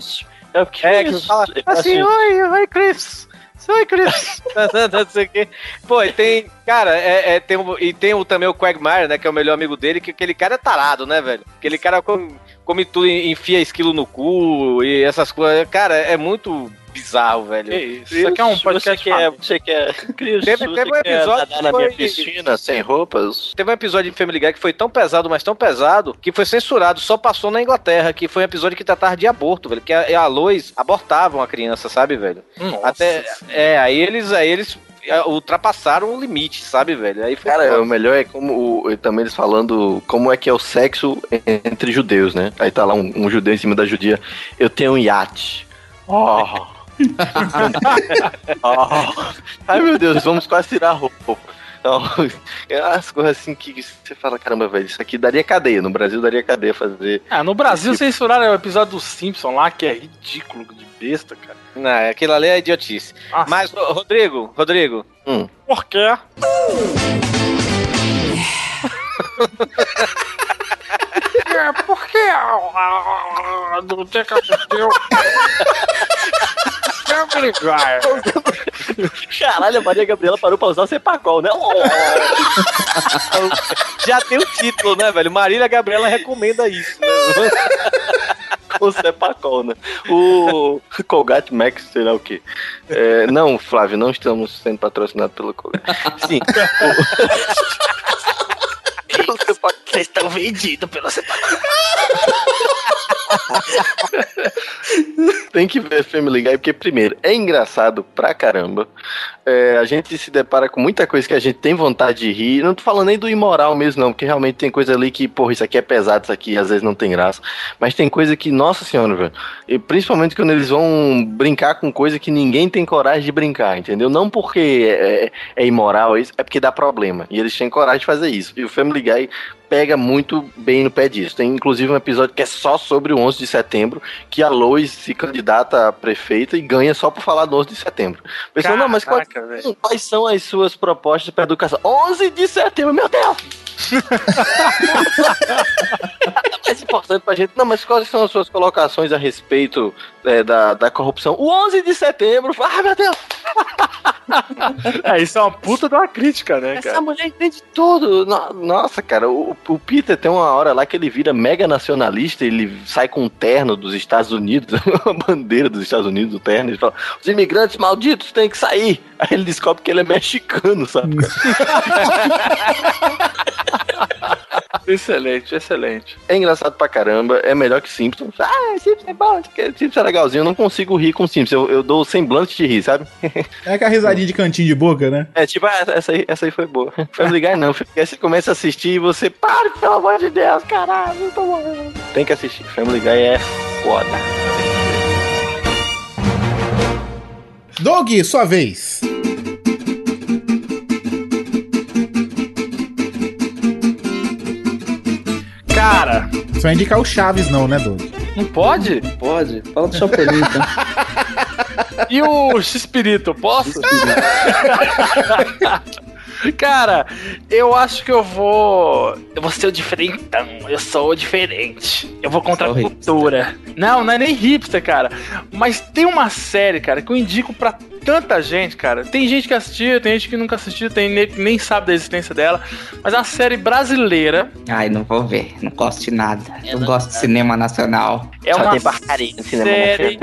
eu, que É, que fala assim, oi, oi, Chris. Oi, Chris. (laughs) (laughs) não sei o quê. Pô, e tem. Cara, é, é, tem um, e tem o, também o Quagmire, né? Que é o melhor amigo dele, que aquele cara é tarado, né, velho? Aquele cara come, come tudo, enfia esquilo no cu e essas coisas. Cara, é muito bizarro, velho. isso, isso aqui é um Você podcast quer, família. você quer, Cris, Teve- você teve um quer episódio nadar que na minha piscina sem roupas? Teve um episódio de Family Guy que foi tão pesado, mas tão pesado, que foi censurado, só passou na Inglaterra, que foi um episódio que tratava de aborto, velho. Que a, a Lois abortava uma criança, sabe, velho? Nossa. Até. É, aí eles. Aí eles é, ultrapassaram o limite, sabe, velho? Aí foi. Cara, o melhor é como o- também eles falando como é que é o sexo entre judeus, né? Aí tá lá um, um judeu em cima da judia. Eu tenho um iate. Oh. Oh. (laughs) Ai meu Deus, vamos quase tirar a roupa. Então, (laughs) é as coisas assim que você fala, caramba, velho, isso aqui daria cadeia. No Brasil daria cadeia fazer. Ah, no Brasil censuraram o episódio do Simpson lá, que é ridículo de besta, cara. Não, aquilo ali é idiotice. Nossa. Mas, Rodrigo, Rodrigo, Hum. Por quê? (laughs) É, por que ah, não tem que assistir? Family Guy. Caralho, a Maria Gabriela parou pra usar o Cepacol, né? já tem o título, né, velho? Marília Gabriela recomenda isso, né? (laughs) o Cepacol, né? O Colgate Max, sei lá o quê. É, não, Flávio, não estamos sendo patrocinados pelo Colgate. Sim. (laughs) O... Vocês estão vendidos pelo Cepacol. Tem que ver Family Guy, porque, primeiro, é engraçado pra caramba. É, a gente se depara com muita coisa que a gente tem vontade de rir. Não tô falando nem do imoral mesmo, não, porque realmente tem coisa ali que, porra, isso aqui é pesado, isso aqui às vezes não tem graça. Mas tem coisa que, nossa senhora, velho. E principalmente quando eles vão brincar com coisa que ninguém tem coragem de brincar, entendeu? Não porque é, é imoral, é isso, é porque dá problema. E eles têm coragem de fazer isso. E o Family Guy pega muito bem no pé disso. Tem inclusive um episódio que é só sobre o 11 de setembro, que a Lois se candidata a prefeita e ganha só por falar do 11 de setembro. Pessoal, não, mas quais, quais são as suas propostas para educação? 11 de setembro, meu Deus! (laughs) Mais importante pra gente. Não, mas quais são as suas colocações a respeito é, da, da corrupção? O 11 de setembro, ah, meu Deus! (laughs) É, isso é uma puta de uma crítica, né, Essa cara? mulher entende tudo. No- Nossa, cara, o, o Peter tem uma hora lá que ele vira mega nacionalista, ele sai com um terno dos Estados Unidos, (laughs) uma bandeira dos Estados Unidos, o terno, ele fala: os imigrantes malditos têm que sair. Aí ele descobre que ele é mexicano, sabe? (laughs) Excelente, excelente. É engraçado pra caramba, é melhor que Simpsons. Ah, Simpsons é bom, Simpsons é legalzinho. Eu não consigo rir com Simpsons, eu, eu dou semblante de rir, sabe? (laughs) É aquela risadinha de cantinho de boca, né? É tipo, ah, essa aí, essa aí foi boa. Family Guy não, Guy você começa a assistir e você, para, pelo amor de Deus, caralho, não tô morrendo. Tem que assistir, Family Guy é foda. Doug, sua vez. Cara, Você vai indicar o Chaves, não, né, Doug? não pode? Pode. Fala do Chapolin, então. (laughs) E o X-Espírito, posso? (laughs) Cara, eu acho que eu vou. Eu vou ser o diferentão. Eu sou o diferente. Eu vou contra a Só o hipster. cultura. Não, não é nem hipster, cara. Mas tem uma série, cara, que eu indico pra tanta gente, cara. Tem gente que assistiu, tem gente que nunca assistiu, tem nem, nem sabe da existência dela. Mas é uma série brasileira. Ai, não vou ver. Não gosto de nada. Eu gosto de cinema nacional. É Só uma tem barcaria no cinema série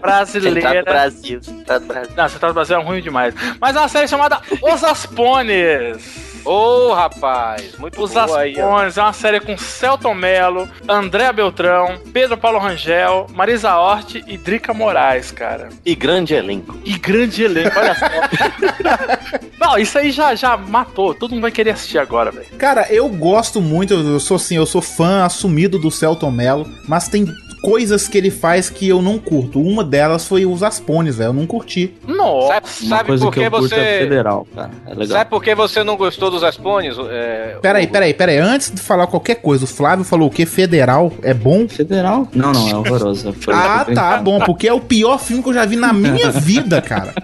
brasileira. Brasil, centrado no Brasil. Não, Central do Brasil é ruim demais. Mas é uma série chamada Os Aspones. Ô, rapaz, muito Os boa aí, ó. Aspones é uma série com Celton Mello, André Beltrão, Pedro Paulo Rangel, Marisa Hort e Drica Moraes, cara. E grande elenco. E grande elenco, olha só. (laughs) Não, isso aí já, já matou. Todo mundo vai querer assistir agora, velho. Cara, eu gosto muito, eu sou assim, eu sou fã assumido do Celton Mello, mas tem coisas que ele faz que eu não curto. Uma delas foi os Aspones, velho, eu não curti. Nossa. Sabe, sabe coisa por que que eu curto é você. federal, cara. É legal. Sabe por que você não gostou dos Aspones? É, Peraí, peraí, peraí, antes de falar qualquer coisa, o Flávio falou o que? Federal é bom? Federal? Não, não, é horroroso. (laughs) Foi Ah, tá bom, porque é o pior filme que eu já vi na minha (laughs) vida, cara.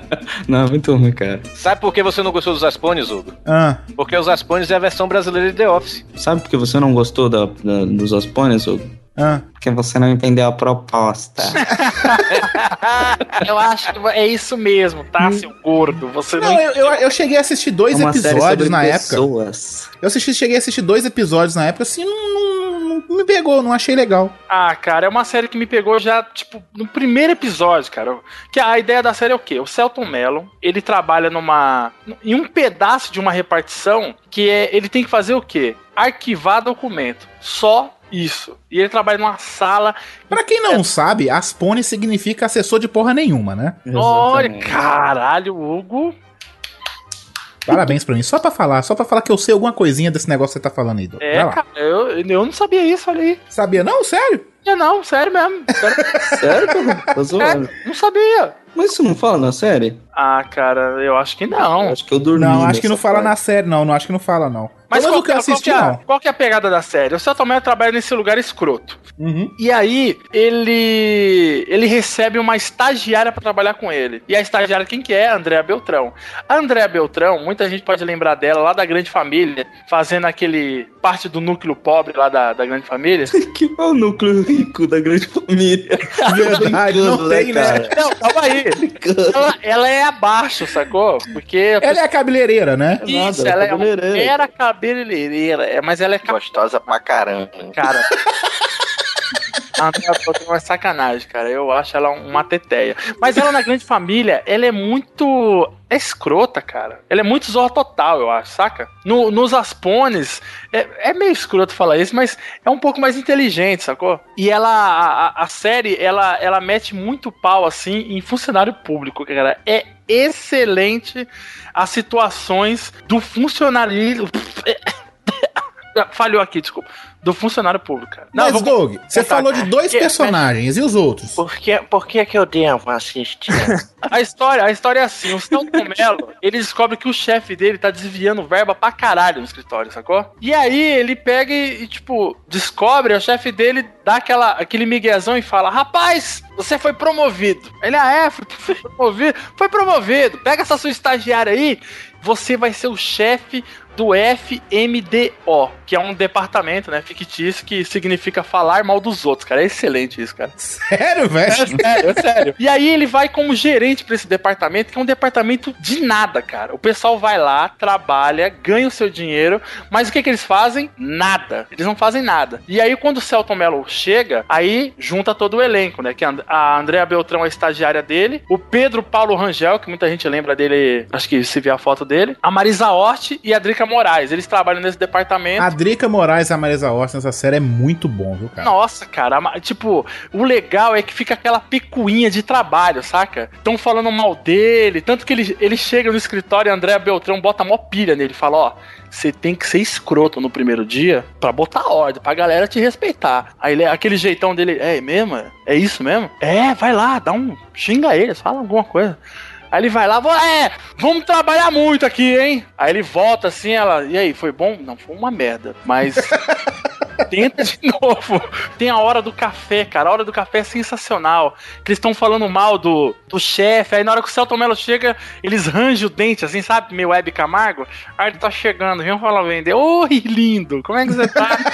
Não, é muito ruim, cara. Sabe por que você não gostou dos Aspones, Hugo? Ah, Porque os Aspones é a versão brasileira de The Office. Sabe por que você não gostou da, da- dos Aspones, Hugo? Ah. Porque você não entendeu a proposta. (laughs) Eu acho que é isso mesmo, tá, seu gordo? Você não. Não, eu, eu, eu cheguei a assistir dois uma episódios na época. pessoas. Eu assisti, cheguei a assistir dois episódios na época, assim, não, não- não me pegou, não achei legal. Ah, cara, é uma série que me pegou já, tipo, no primeiro episódio, cara. Que a ideia da série é o quê? O Celton Mello, ele trabalha numa. em um pedaço de uma repartição que é. Ele tem que fazer o quê? Arquivar documento. Só isso. E ele trabalha numa sala. Pra quem não sabe, Aspone significa assessor de porra nenhuma, né? Olha, caralho, Hugo. Parabéns pra mim, só pra falar, só pra falar que eu sei alguma coisinha desse negócio que você tá falando aí, Dô. É, cara, eu, eu não sabia isso, olha aí. Sabia não? Sério? Eu não, sério mesmo. Sério, (laughs) Sério, cara? Tá zoando. não sabia. Mas isso não fala na série? Ah, cara, eu acho que não. Acho que eu dormi. Não, acho que não fala parte. na série, não. Não acho que não fala, não. Mas qual, que eu é- qual, assisti, que é, a- não. qual que é a pegada da série? O Celton Mello trabalha nesse lugar escroto. Uhum. E aí, ele ele recebe uma estagiária pra trabalhar com ele. E a estagiária, quem que é? A Andréa Beltrão. A Andréa Beltrão, muita gente pode lembrar dela lá da Grande Família, fazendo aquele parte do núcleo pobre lá da, da Grande Família. (laughs) Que é o núcleo rico da grande família. (laughs) Verdade, não tem, né? Não, calma aí. Ela, ela é abaixo, sacou? Porque... Ela é a cabeleireira, né? Isso, nada, ela é uma era cabeleireira, é, mas ela é Gostosa pra caramba. cara. A Andrea Beltrão é sacanagem, cara. Eu acho ela uma teteia. Mas ela na grande família, ela é muito. É escrota, cara. Ela é muito zorra total, eu acho, saca? No- nos Aspones, é, é meio escroto falar isso, mas é um pouco mais inteligente, sacou? E ela, a, a- série, ela, ela mete muito pau, assim, em funcionário público, cara. É excelente as situações do funcionalismo. Falhou aqui, desculpa. Do funcionário público, cara. Mas, vou- Doug, você falou de dois que- personagens, e os outros? Por que, por que que eu devo assistir? (laughs) A história, a história é assim: o Celton Mello, ele descobre que o chefe dele tá desviando verba pra caralho no escritório, sacou? E aí ele pega e, e, tipo, descobre, o chefe dele dá aquela, aquele miguezão e fala: Rapaz, você foi promovido. Ele, ah, é, fui, fui promovido. Foi promovido. Pega essa sua estagiária aí, você vai ser o chefe do FMDO, que é um departamento, né, fictício, que significa falar mal dos outros, cara. É excelente isso, cara. Sério, velho? É sério, é sério. E aí ele vai como gerente pra esse departamento, que é um departamento de nada, cara. O pessoal vai lá, trabalha, ganha o seu dinheiro, mas o que que eles fazem? Nada. Eles não fazem nada. E aí quando o Celton Mello chega, aí junta todo o elenco, né? Que a And- a Andrea Beltrão é a estagiária dele, o Pedro Paulo Rangel, que muita gente lembra dele, acho que se vê a foto dele, a Marisa Hort e a Drica Moraes. Eles trabalham nesse departamento. A Drica Moraes e a Marisa Hort nessa série é muito bom, viu, cara? Nossa, cara, tipo, o legal é que fica aquela picuinha de trabalho, saca? Estão falando mal dele, tanto que ele, ele chega no escritório e André Beltrão bota mó pilha nele, fala, ó, você tem que ser escroto no primeiro dia pra botar ordem, pra galera te respeitar. Aí ele, aquele jeitão dele, é mesmo? É isso mesmo? É, vai lá, dá um, xinga eles, fala alguma coisa. Aí ele vai lá, "Vó, é, vamos trabalhar muito aqui, hein? Aí ele volta assim, ela, e aí, foi bom? Não, foi uma merda, mas (laughs) tenta de novo. Tem a hora do café, cara. A hora do café é sensacional. Que eles estão falando mal do, do chefe. Aí na hora que o Celton Mello chega, eles rangem o dente, assim, sabe? Meio Web Camargo. Aí ele tá chegando, vem falar vender. Oi, lindo, como é que você tá? (laughs)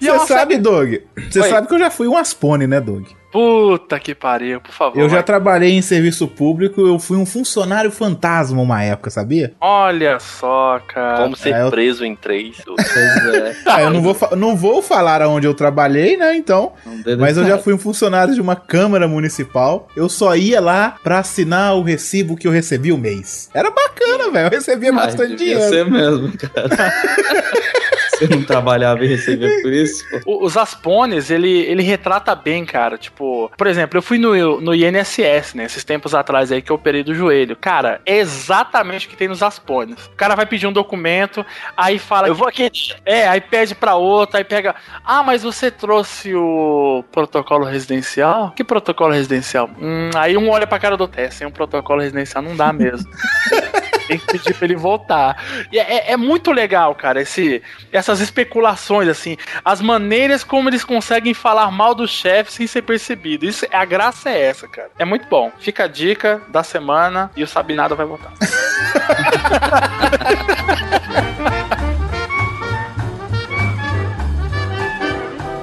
Você uma sabe, Doug? Você Oi. sabe que eu já fui um Aspone, né, Doug? Puta que pariu, por favor. Eu já vai. trabalhei em serviço público, eu fui um funcionário fantasma uma época, sabia? Olha só, cara. Como ser É, eu- preso em três. (laughs) Pois é. Ah, eu não vou, não vou falar aonde eu trabalhei, né? Então. Mas eu já fui um funcionário de uma Câmara Municipal. Eu só ia lá pra assinar o recibo que eu recebi o mês. Era bacana, velho. Eu recebia Ah, bastante dinheiro. ser mesmo, cara. (laughs) Você não trabalhava e recebia por isso? O- Os Aspones, ele, ele retrata bem, cara. Tipo, por exemplo, eu fui no, no INSS, né? Esses tempos atrás aí que eu operei do joelho. Cara, é exatamente o que tem nos Aspones. O cara vai pedir um documento, aí fala. Eu vou aqui. É, aí pede pra outra, aí pega. Ah, mas você trouxe o protocolo residencial? Que protocolo residencial? Hum, aí um olha pra cara do teste, sem um protocolo residencial não dá mesmo. (laughs) tem que pedir pra ele voltar. E é, é muito legal, cara, esse, essas especulações, assim, as maneiras como eles conseguem falar mal do chefe sem ser percebido. Isso, a graça é essa, cara. É muito bom. Fica a dica da semana e o Sabinado vai voltar. (laughs)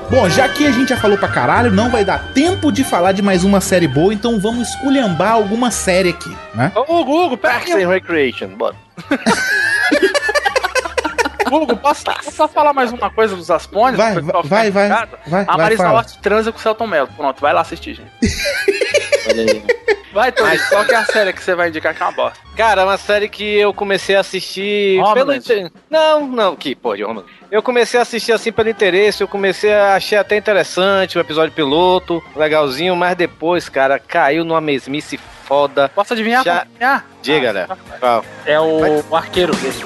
Bom, já que a gente já falou pra caralho, não vai dar tempo de falar de mais uma série boa, então vamos esculhambar alguma série aqui, né? Ô, Hugo, Parks and Recreation, bora. (laughs) Hugo, posso, posso só falar mais uma coisa dos Aspones? Vai, vai, vai, vai, A Marisa. Hort transa com o Celton Mello. Pronto, vai lá assistir, gente. Olha aí. Vai, Tony, qual que é a série que você vai indicar que é uma bosta? Cara, é uma série que eu comecei a assistir Homeland. pelo Não, não, que pode, Homeland. Eu comecei a assistir assim pelo interesse, eu comecei a achei até interessante o episódio piloto, legalzinho, mas depois, cara, caiu numa mesmice foda. Posso adivinhar? Já- Posso adivinhar? Diga, né? Qual? É o, o Arqueiro Verde.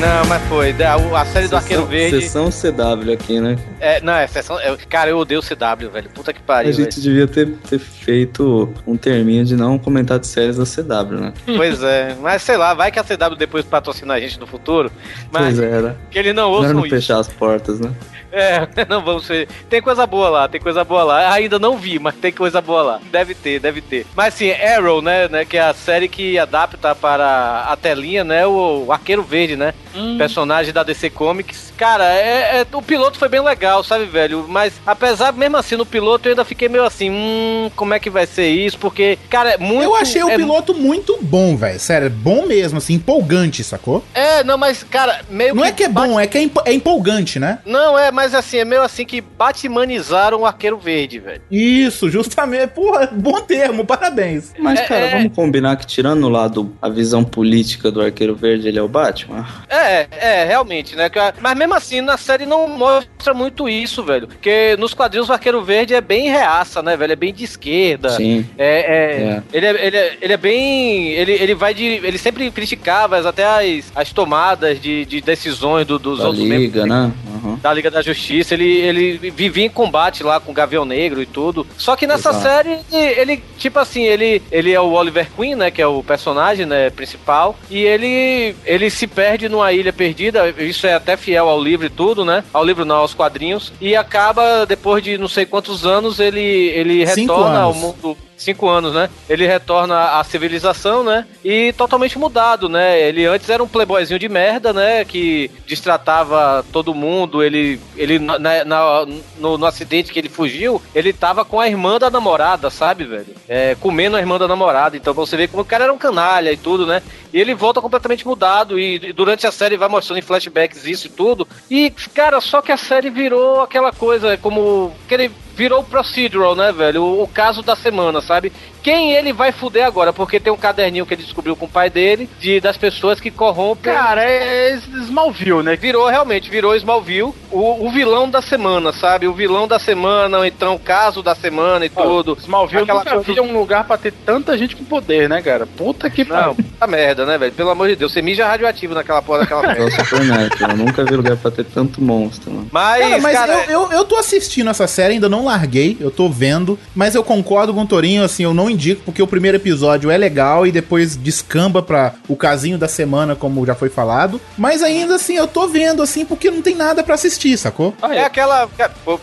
Não, mas foi. A série do Arqueiro Verde. Sessão CW aqui, né? É, não, é sessão. é- cara, eu odeio o CW, velho. Puta que pariu, A gente velho. devia ter, ter feito um terminho de não comentar de séries da CW, né? (laughs) Pois é, mas sei lá, vai que a CW depois patrocina a gente no futuro. Mas Pois é, era. que eles não ouçam não isso. fechar as portas, né? É, (laughs) não vamos ser. Tem coisa boa lá, tem coisa boa lá. Ainda não vi, mas tem coisa boa lá. Deve ter, deve ter. Mas assim, Arrow, né, né, que é a série que adapta para a telinha, né, o, o Arqueiro Verde, né, personagem da DC Comics. Cara, é, é- o piloto foi bem legal, sabe, velho? Mas apesar, mesmo assim, no piloto eu ainda fiquei meio assim, hum, como é que vai ser isso? Porque, cara, é muito. Eu achei o é piloto muito bom, velho. Sério, é bom mesmo, assim, empolgante, sacou? É, não, mas, cara, meio Não é que é bom, é que é, empo- é empolgante, né? Não, é, mas assim, é meio assim que batimanizaram o Arqueiro Verde, velho. Isso, justamente. Porra, bom termo, parabéns. Mas, É, cara, é. vamos combinar que tirando lá do, a visão política do Arqueiro Verde, ele é o Batman? É, é, realmente, né? Mas mesmo assim, na série não mostra muito isso, velho. Porque nos quadrinhos o Arqueiro Verde é bem reaça, né, velho? É bem de esquerda. Sim. É, é, É. Ele, é, ele, é, ele é bem. Ele, ele vai de. Ele sempre criticava até as, as tomadas de, de decisões do- dos Da outros Liga, membros né? Uhum. da Liga da Justiça. Ele, ele vivia em combate lá com o Gavião Negro e tudo. Só que nessa Exato. série, ele, ele, tipo assim, ele, ele é o Oliver Queen, né? Que é o personagem né, principal. E ele, ele se perde numa ilha perdida. Isso é até fiel ao livro e tudo, né? Ao livro não, aos quadrinhos. E acaba, depois de não sei quantos anos, ele, ele retorna ao mundo. Cinco anos, né? Ele retorna à civilização, né? E totalmente mudado, né? Ele antes era um playboyzinho de merda, né? Que destratava todo mundo. Ele, ele na, na- no, no acidente que ele fugiu, ele tava com a irmã da namorada, sabe, velho? É, comendo a irmã da namorada. Então você vê como o cara era um canalha e tudo, né? E ele volta completamente mudado. E durante a série vai mostrando em flashbacks isso e tudo. E, cara, só que a série virou aquela coisa como. Aquele virou procedural, né, velho? O, o caso da semana, sabe? Quem ele vai fuder agora, porque tem um caderninho que ele descobriu com o pai dele, de, das pessoas que corrompem. Cara, é Smallville, né? Virou, realmente, virou Smallville, o, o vilão da semana, sabe? O vilão da semana, ou então o caso da semana e tudo. Smallville Aquela nunca coisa- um lugar pra ter tanta gente com poder, né, cara? Puta que Não, pariu. puta merda, né, velho? Pelo amor de Deus, você mija radioativo naquela porra daquela É merda. Supernatural. Eu nunca vi lugar pra ter tanto monstro, mano. Mas, Cara, mas cara, eu, eu, eu tô assistindo essa série, ainda não larguei, eu tô vendo, mas eu concordo com o Torinho, assim, eu não indico, porque o primeiro episódio é legal e depois descamba pra o casinho da semana, como já foi falado. Mas ainda assim, eu tô vendo, assim, porque não tem nada pra assistir, sacou? É aquela.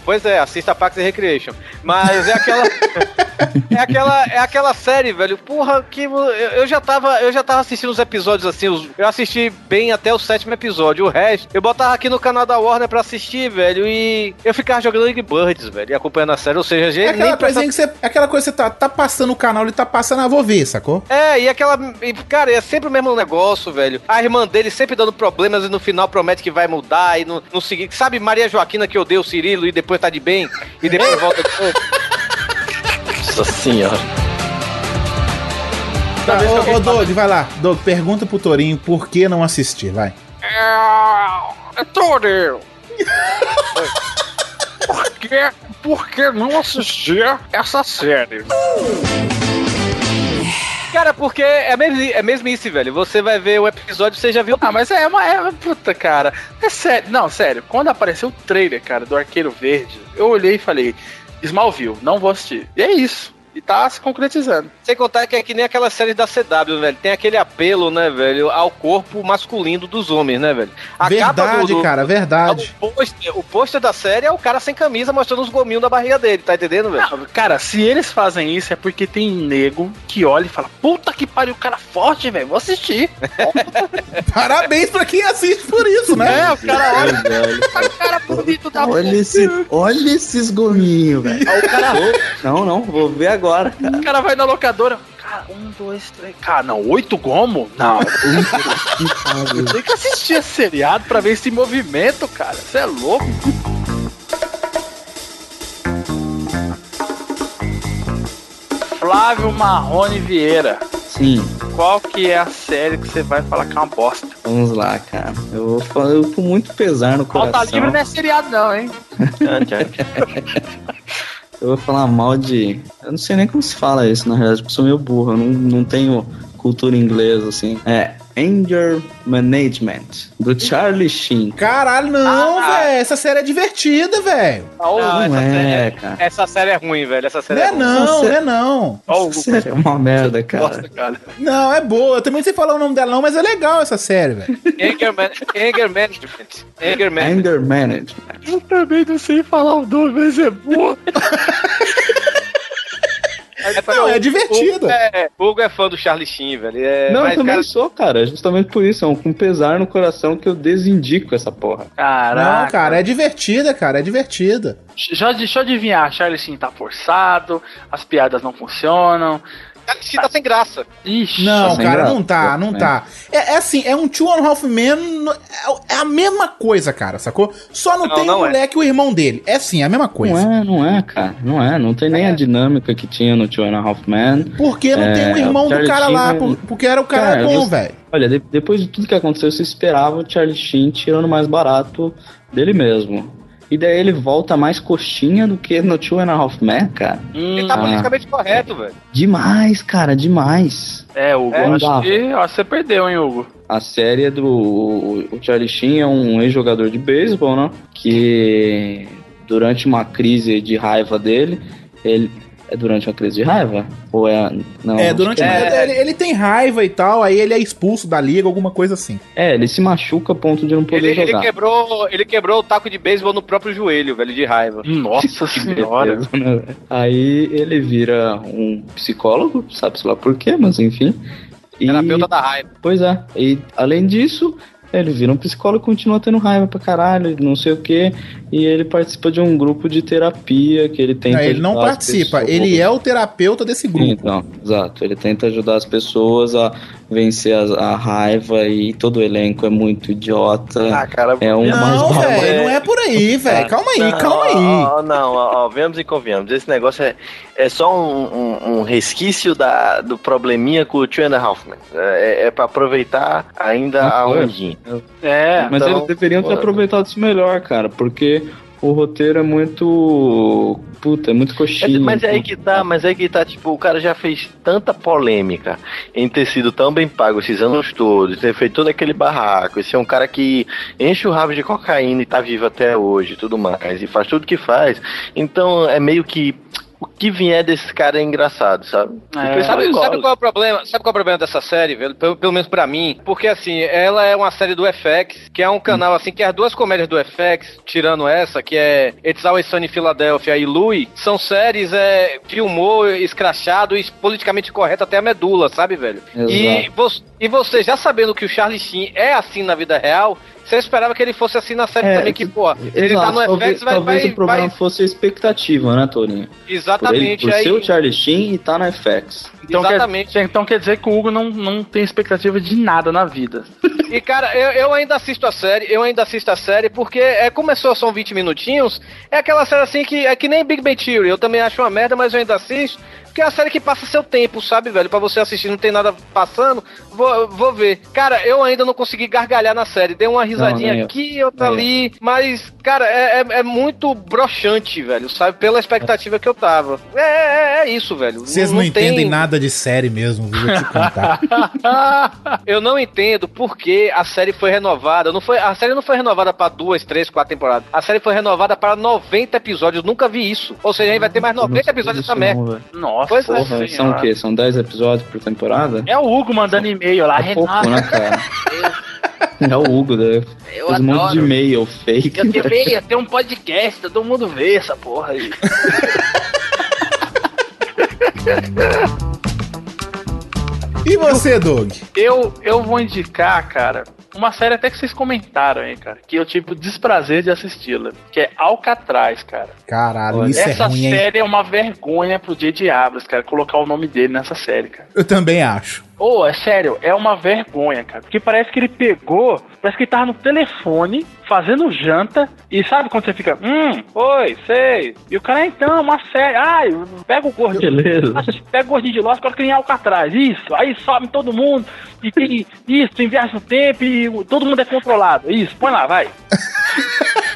Pois é, assista Parks and Recreation. Mas é aquela. (laughs) é aquela. É aquela série, velho. Porra, que eu, eu já tava. Eu já tava assistindo os episódios assim. os- eu assisti bem até o sétimo episódio. O resto, eu botava aqui no canal da Warner pra assistir, velho. E eu ficava jogando League Birds, velho. E acompanhando a série. Ou seja, É gente. aquela nem presta- que você. é Aquela coisa que você tá, tá passando o canal, ele tá passando, ah, vou ver, sacou? É, e aquela. e, Cara, é sempre o mesmo negócio, velho. A irmã dele sempre dando problemas e no final promete que vai mudar e no, no seguinte. Sabe Maria Joaquina que odeia o Cirilo e depois tá de bem? E depois volta de novo? (laughs) Nossa senhora. Tá, ô, ô Doug, vai lá. Doug, pergunta pro Torinho por que não assistir, vai. É, Torinho. (laughs) por, que, por que não assistir essa série? Cara, porque é mesmo, é mesmice, velho. Você vai ver o episódio, você já viu. Ah, mas é uma. É, puta, cara. É sério. Não, sério. Quando apareceu o trailer, cara, do Arqueiro Verde, eu olhei e falei: Smallville, não vou assistir. E é isso. E tá se concretizando. Sem contar que é que nem aquela série da CW, velho. Tem aquele apelo, né, velho, ao corpo masculino dos homens, né, velho? A verdade, do- do- cara, verdade. O pôster, o pôster da série é o cara sem camisa mostrando os gominhos da barriga dele, tá entendendo, velho? Não, cara, se eles fazem isso é porque tem nego que olha e fala: Puta que pariu, o cara forte, velho, vou assistir. (laughs) Parabéns pra quem assiste por isso, né? É, o cara olha. O cara bonito da Olha, esse, olha esses gominhos, velho. O cara, Não, não, vou ver agora, cara. o cara vai na locadora. Cara, um, dois, três. Cara, não, oito gomo? Não. (laughs) Tem que assistir esse seriado pra ver esse movimento, cara. Você é louco. Flávio Marrone Vieira. Sim, Qual que é a série que você vai falar que é uma bosta? vamos lá, cara. Eu vou falar eu com muito pesar no Falta coração. livre não é seriado não, hein? (laughs) Eu vou falar mal de. Eu não sei nem como se fala isso, na realidade, porque eu sou meio burro. Eu não, não tenho cultura inglesa, assim. É. Anger Management, do Charlie Sheen. Caralho, não, velho. Essa série é divertida, velho. Não, Não essa, é, série, cara. essa série é ruim, velho. Essa série Não é, é ruim. não, não é não. Essa série é uma merda, cara. Bosta, cara. Não, é boa. Eu também não sei falar o nome dela não, mas é legal essa série, velho. Anger, man, anger Management. Anger Management. Anger Management. Eu também não sei falar o nome, mas é boa. (laughs) Não, é divertida. Hugo é, Hugo é fã do Charlie Sheen, velho. É, Não, mas, eu também cara, sou, cara. É Justamente por isso. É um, com pesar no coração que eu desindico essa porra. Caraca. Não, cara, é divertida, cara, é divertida. Já, deixa eu adivinhar, Charlie Sheen tá forçado, as piadas não funcionam. Charlie Sheen tá sem graça. Ixi, Não, Tá sem cara, graça, não tá, pô, não né? tá. É, é assim, é um Two and a Half Men, é, é a mesma coisa, cara, sacou? Só não, Não, tem não o é. moleque e o irmão dele. É sim, é a mesma coisa. Não é, não é, cara. Não é. Não tem nem a dinâmica que tinha no Two and a Half Men. Porque não É, tem o irmão o do cara lá, porque era o cara, Cara, bom, você- velho. Olha, de- depois de tudo que aconteceu, você esperava o Charlie Sheen tirando mais barato dele mesmo. E daí ele volta mais coxinha do que no Two and a Half Men, cara. Ele tá Ah. politicamente correto, velho. Demais, cara, demais. É, Hugo, É, acho dava. que, que você perdeu, hein, Hugo? A série é do. O o Charlie Sheen é um ex-jogador de beisebol, né? Que durante uma crise de raiva dele, ele. É durante uma crise de raiva? Ou é. Não, É, durante a- ele, ele tem raiva e tal, aí ele é expulso da liga, alguma coisa assim. É, ele se machuca a ponto de não poder Ele, ele jogar. quebrou, ele quebrou o taco de beisebol no próprio joelho, velho, de raiva. Nossa (laughs) senhora. Né? Aí ele vira um psicólogo, sabe-se lá por quê, mas enfim. E, Terapeuta da raiva. Pois é. E além disso, ele vira um psicólogo e continua tendo raiva pra caralho, não sei o quê. E ele participa de um grupo de terapia que ele tenta. Não, ele não participa, pessoas. ele é o terapeuta desse grupo. Então, exato. Ele tenta ajudar as pessoas a vencer a, a raiva e todo o elenco é muito idiota. Ah, cara, é um mais Não, velho, não é por aí, velho. Calma aí, Não, calma aí. ó, ó, não, ó, ó, vemos e convenhamos. Esse negócio é, é só um, um- um resquício da, do probleminha com o Two and a Half Men. É, é pra aproveitar ainda a Ah, foi? ondinha. É, Mas então, eles deveriam ter mano. aproveitado isso melhor, cara, porque o roteiro é muito. Puta, é muito Mas, coxinha. mas é aí que tá, mas é aí que tá, tipo, o cara já fez tanta polêmica em ter sido tão bem pago esses anos todos, ter feito todo aquele barraco, esse é um cara que enche o rabo de cocaína e tá vivo até hoje e tudo mais, e faz tudo que faz. Então é meio que o que vier desse cara é engraçado, sabe? Pessoal Sabe, sabe qual é o problema? Sabe qual é o problema dessa série, velho? Pelo, pelo menos pra mim. Porque assim, ela é uma série do FX, que é um canal assim, que as duas comédias do FX, tirando essa, que é It's Always Sunny em Philadelphia e Louie, são séries é, de humor escrachado e politicamente correto até a medula, sabe, velho? E, Exato. vo- e você já sabendo que o Charlie Sheen é assim na vida real, você esperava que ele fosse assim na série É, também, que, pô, ele Exato, tá no talvez, FX, vai, talvez vai, o problema vai- fosse a expectativa, né, Torinho? Exatamente, Por, ele, por aí- ser o Charlie Sheen e tá na FX. Então Exatamente. Quer, então quer dizer que o Hugo não, não tem expectativa de nada na vida. (laughs) E, cara, eu, eu ainda assisto a série, eu ainda assisto a série, porque é, começou, são 20 minutinhos, é aquela série assim que é que nem Big Bang Theory, eu também acho uma merda, mas eu ainda assisto, porque é a série que passa seu tempo, sabe, velho? Pra você assistir, não tem nada passando, vou, vou ver. Cara, eu ainda não consegui gargalhar na série, dei uma risadinha nem eu. aqui, outra Nem eu. ali, mas, cara, é, é, é muito broxante, velho, sabe? Pela expectativa que eu tava. É, é, é isso, velho. Vocês não, tem- entendem nada de série mesmo, viu? vou te contar. (laughs) eu não entendo por que a série foi renovada. Não foi, a série não foi renovada para duas, três, quatro temporadas. A série foi renovada para 90 episódios. Nunca vi isso. Ou seja, a gente vai ter mais 90 episódios dessa merda. Nossa, Pois é. Porra, são o quê? São 10 episódios por temporada? É o Hugo mandando e-mail lá, É pouco, Renato. né, cara? (laughs) É o Hugo, né? Eu um monte de adoro. e-mail fake. Eu deveria ter um podcast, todo mundo vê essa porra aí. (laughs) E você, Doug? Eu, eu vou indicar, cara, uma série até que vocês comentaram aí, cara, que eu tive o desprazer de assisti-la, que é Alcatraz, cara. Caralho, isso Essa é ruim, hein? série é uma vergonha pro J.J. Abrams, cara, colocar o nome dele nessa série, cara. Eu também acho. Ô, é sério, é uma vergonha, cara. Porque parece que ele pegou, parece que ele tava no telefone, fazendo janta, e sabe quando você fica, hum, oi, sei. E o cara, então, uma série, ai, pega o gordinho. Beleza. Pega o gordinho de Lost, coloca ele em Alcatraz, isso. Aí sobe todo mundo, e tem isso, viagem no tempo, e o- todo mundo é controlado. Isso, põe lá, vai. (laughs)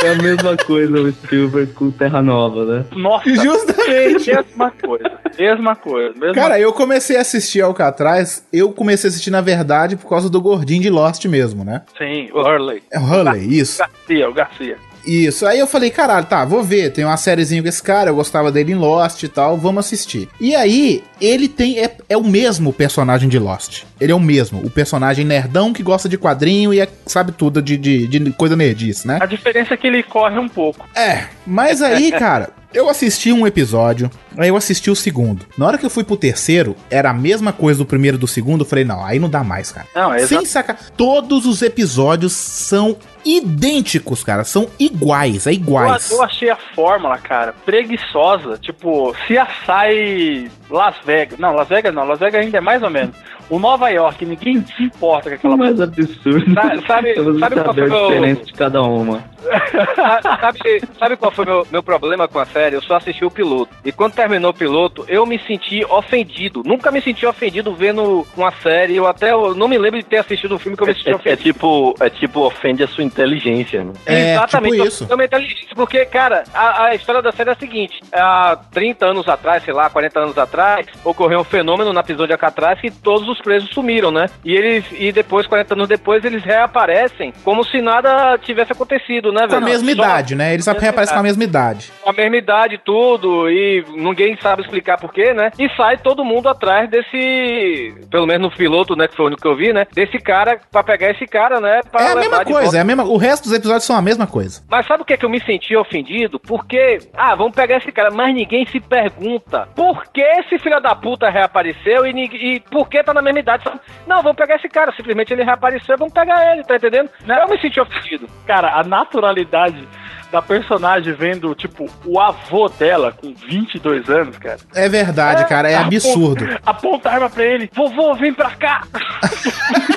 É a mesma coisa o Spielberg com Terra Nova, né? Nossa. Justamente. Mesma coisa, mesma coisa. Mesma Cara, eu comecei a assistir Alcatraz, eu comecei a assistir, na verdade, por causa do gordinho de Lost mesmo, né? Sim, o Hurley. É o Hurley, isso. Garcia, o Garcia. Isso, aí eu falei, caralho, tá, vou ver, tem uma sériezinha com esse cara, eu gostava dele em Lost e tal, vamos assistir. E aí, ele tem, é, é o mesmo personagem de Lost. Ele é o mesmo, o personagem nerdão que gosta de quadrinho e é- sabe tudo de, de, de coisa nerdice, né? A diferença é que ele corre um pouco. É, mas aí, (laughs) cara, eu assisti um episódio, aí eu assisti o segundo. Na hora que eu fui pro terceiro, era a mesma coisa do primeiro e do segundo, eu falei, não, aí não dá mais, cara. Não, é Sem sacar, todos os episódios são idênticos, cara, são iguais, é Eu, iguais. eu achei a fórmula, cara, preguiçosa. Tipo, CSI Las Vegas. Não, Las Vegas não. Las Vegas ainda é mais ou menos. O Nova York, ninguém se importa com aquela mais absurdo. Sabe- sabe- sabe qual foi a o- diferença de cada uma. (laughs) sabe, sabe qual foi meu, meu problema com a série? Eu só assisti o piloto. E quando terminou o piloto, eu me senti ofendido. Nunca me senti ofendido vendo uma série. Eu até eu não me lembro de ter assistido um filme que eu me senti É, é ofendido. tipo, é tipo, ofende a sua inteligência, né? Exatamente. tipo isso. eu- eu me inteligente, Porque, cara, a, a história da série é a seguinte: há 30 anos atrás, sei lá, 40 anos atrás, ocorreu um fenômeno na prisão de Alcatraz que todos os presos sumiram, né? E eles e depois, 40 anos depois, eles reaparecem como se nada tivesse acontecido, né, Com a velho? mesma Só- idade, né? Eles reaparecem com a mesma idade. com a mesma idade, tudo, e ninguém sabe explicar porquê, né? E sai todo mundo atrás desse. Pelo menos no piloto, né? Que foi o único que eu vi, né? Desse cara, pra pegar esse cara, né? É a mesma coisa, é a mesma, o resto dos episódios são a mesma coisa. Mas sabe o que, é que eu me senti ofendido? Porque, ah, vamos pegar esse cara, mas ninguém se pergunta por que esse filho da puta reapareceu e, e por que tá na mesma Sabe? Não, vamos pegar esse cara. Simplesmente ele reapareceu, vamos pegar ele, tá entendendo? Eu me senti ofendido. Cara, a naturalidade da personagem vendo, tipo, o avô dela com 22 anos, cara. É verdade, cara, é absurdo. Aponta, (laughs) aponta a arma pra ele. Vovô, vem pra cá. (laughs)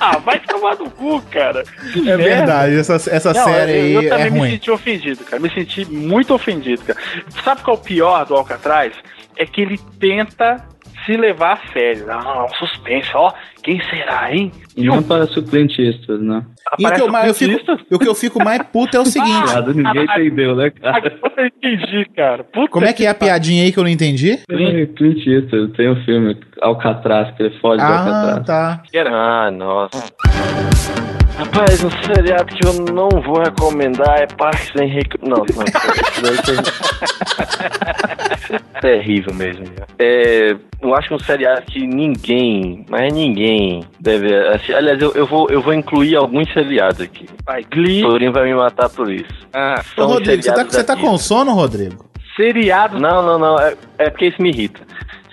ah, vai tomar no cu, cara. Que É merda. verdade, essa, essa Não, série eu, aí eu também é me ruim. senti ofendido, cara. Me senti muito ofendido, cara. Sabe qual é o pior do Alcatraz? É que ele tenta se levar a sério. Ah, um suspense, ó. Quem será, hein? E não o Clint Eastwood, né? E o que, eu, mais- eu fico, o que eu fico mais puto é o (laughs) seguinte. Piada, ninguém entendeu, né, cara? Eu entendi, cara. Puta Como é que é a piadinha aí que eu não entendi? Clint Eastwood, tem um filme, Alcatraz, que ele foge do Ah, Alcatraz. tá. Ah, nossa. Rapaz, um seriado que eu não vou recomendar é Parks and Rec... Não, não. isso daí é (laughs) terrível mesmo. É, eu acho que um seriado que ninguém, mas ninguém deve assistir. Aliás, eu, eu, vou, eu vou incluir alguns seriados aqui. Vai, Glee. Torinho vai me matar por isso. Ah, Ô, Rodrigo, você tá, você tá com sono, Rodrigo? Seriado. Não, não, não. É, é porque isso me irrita.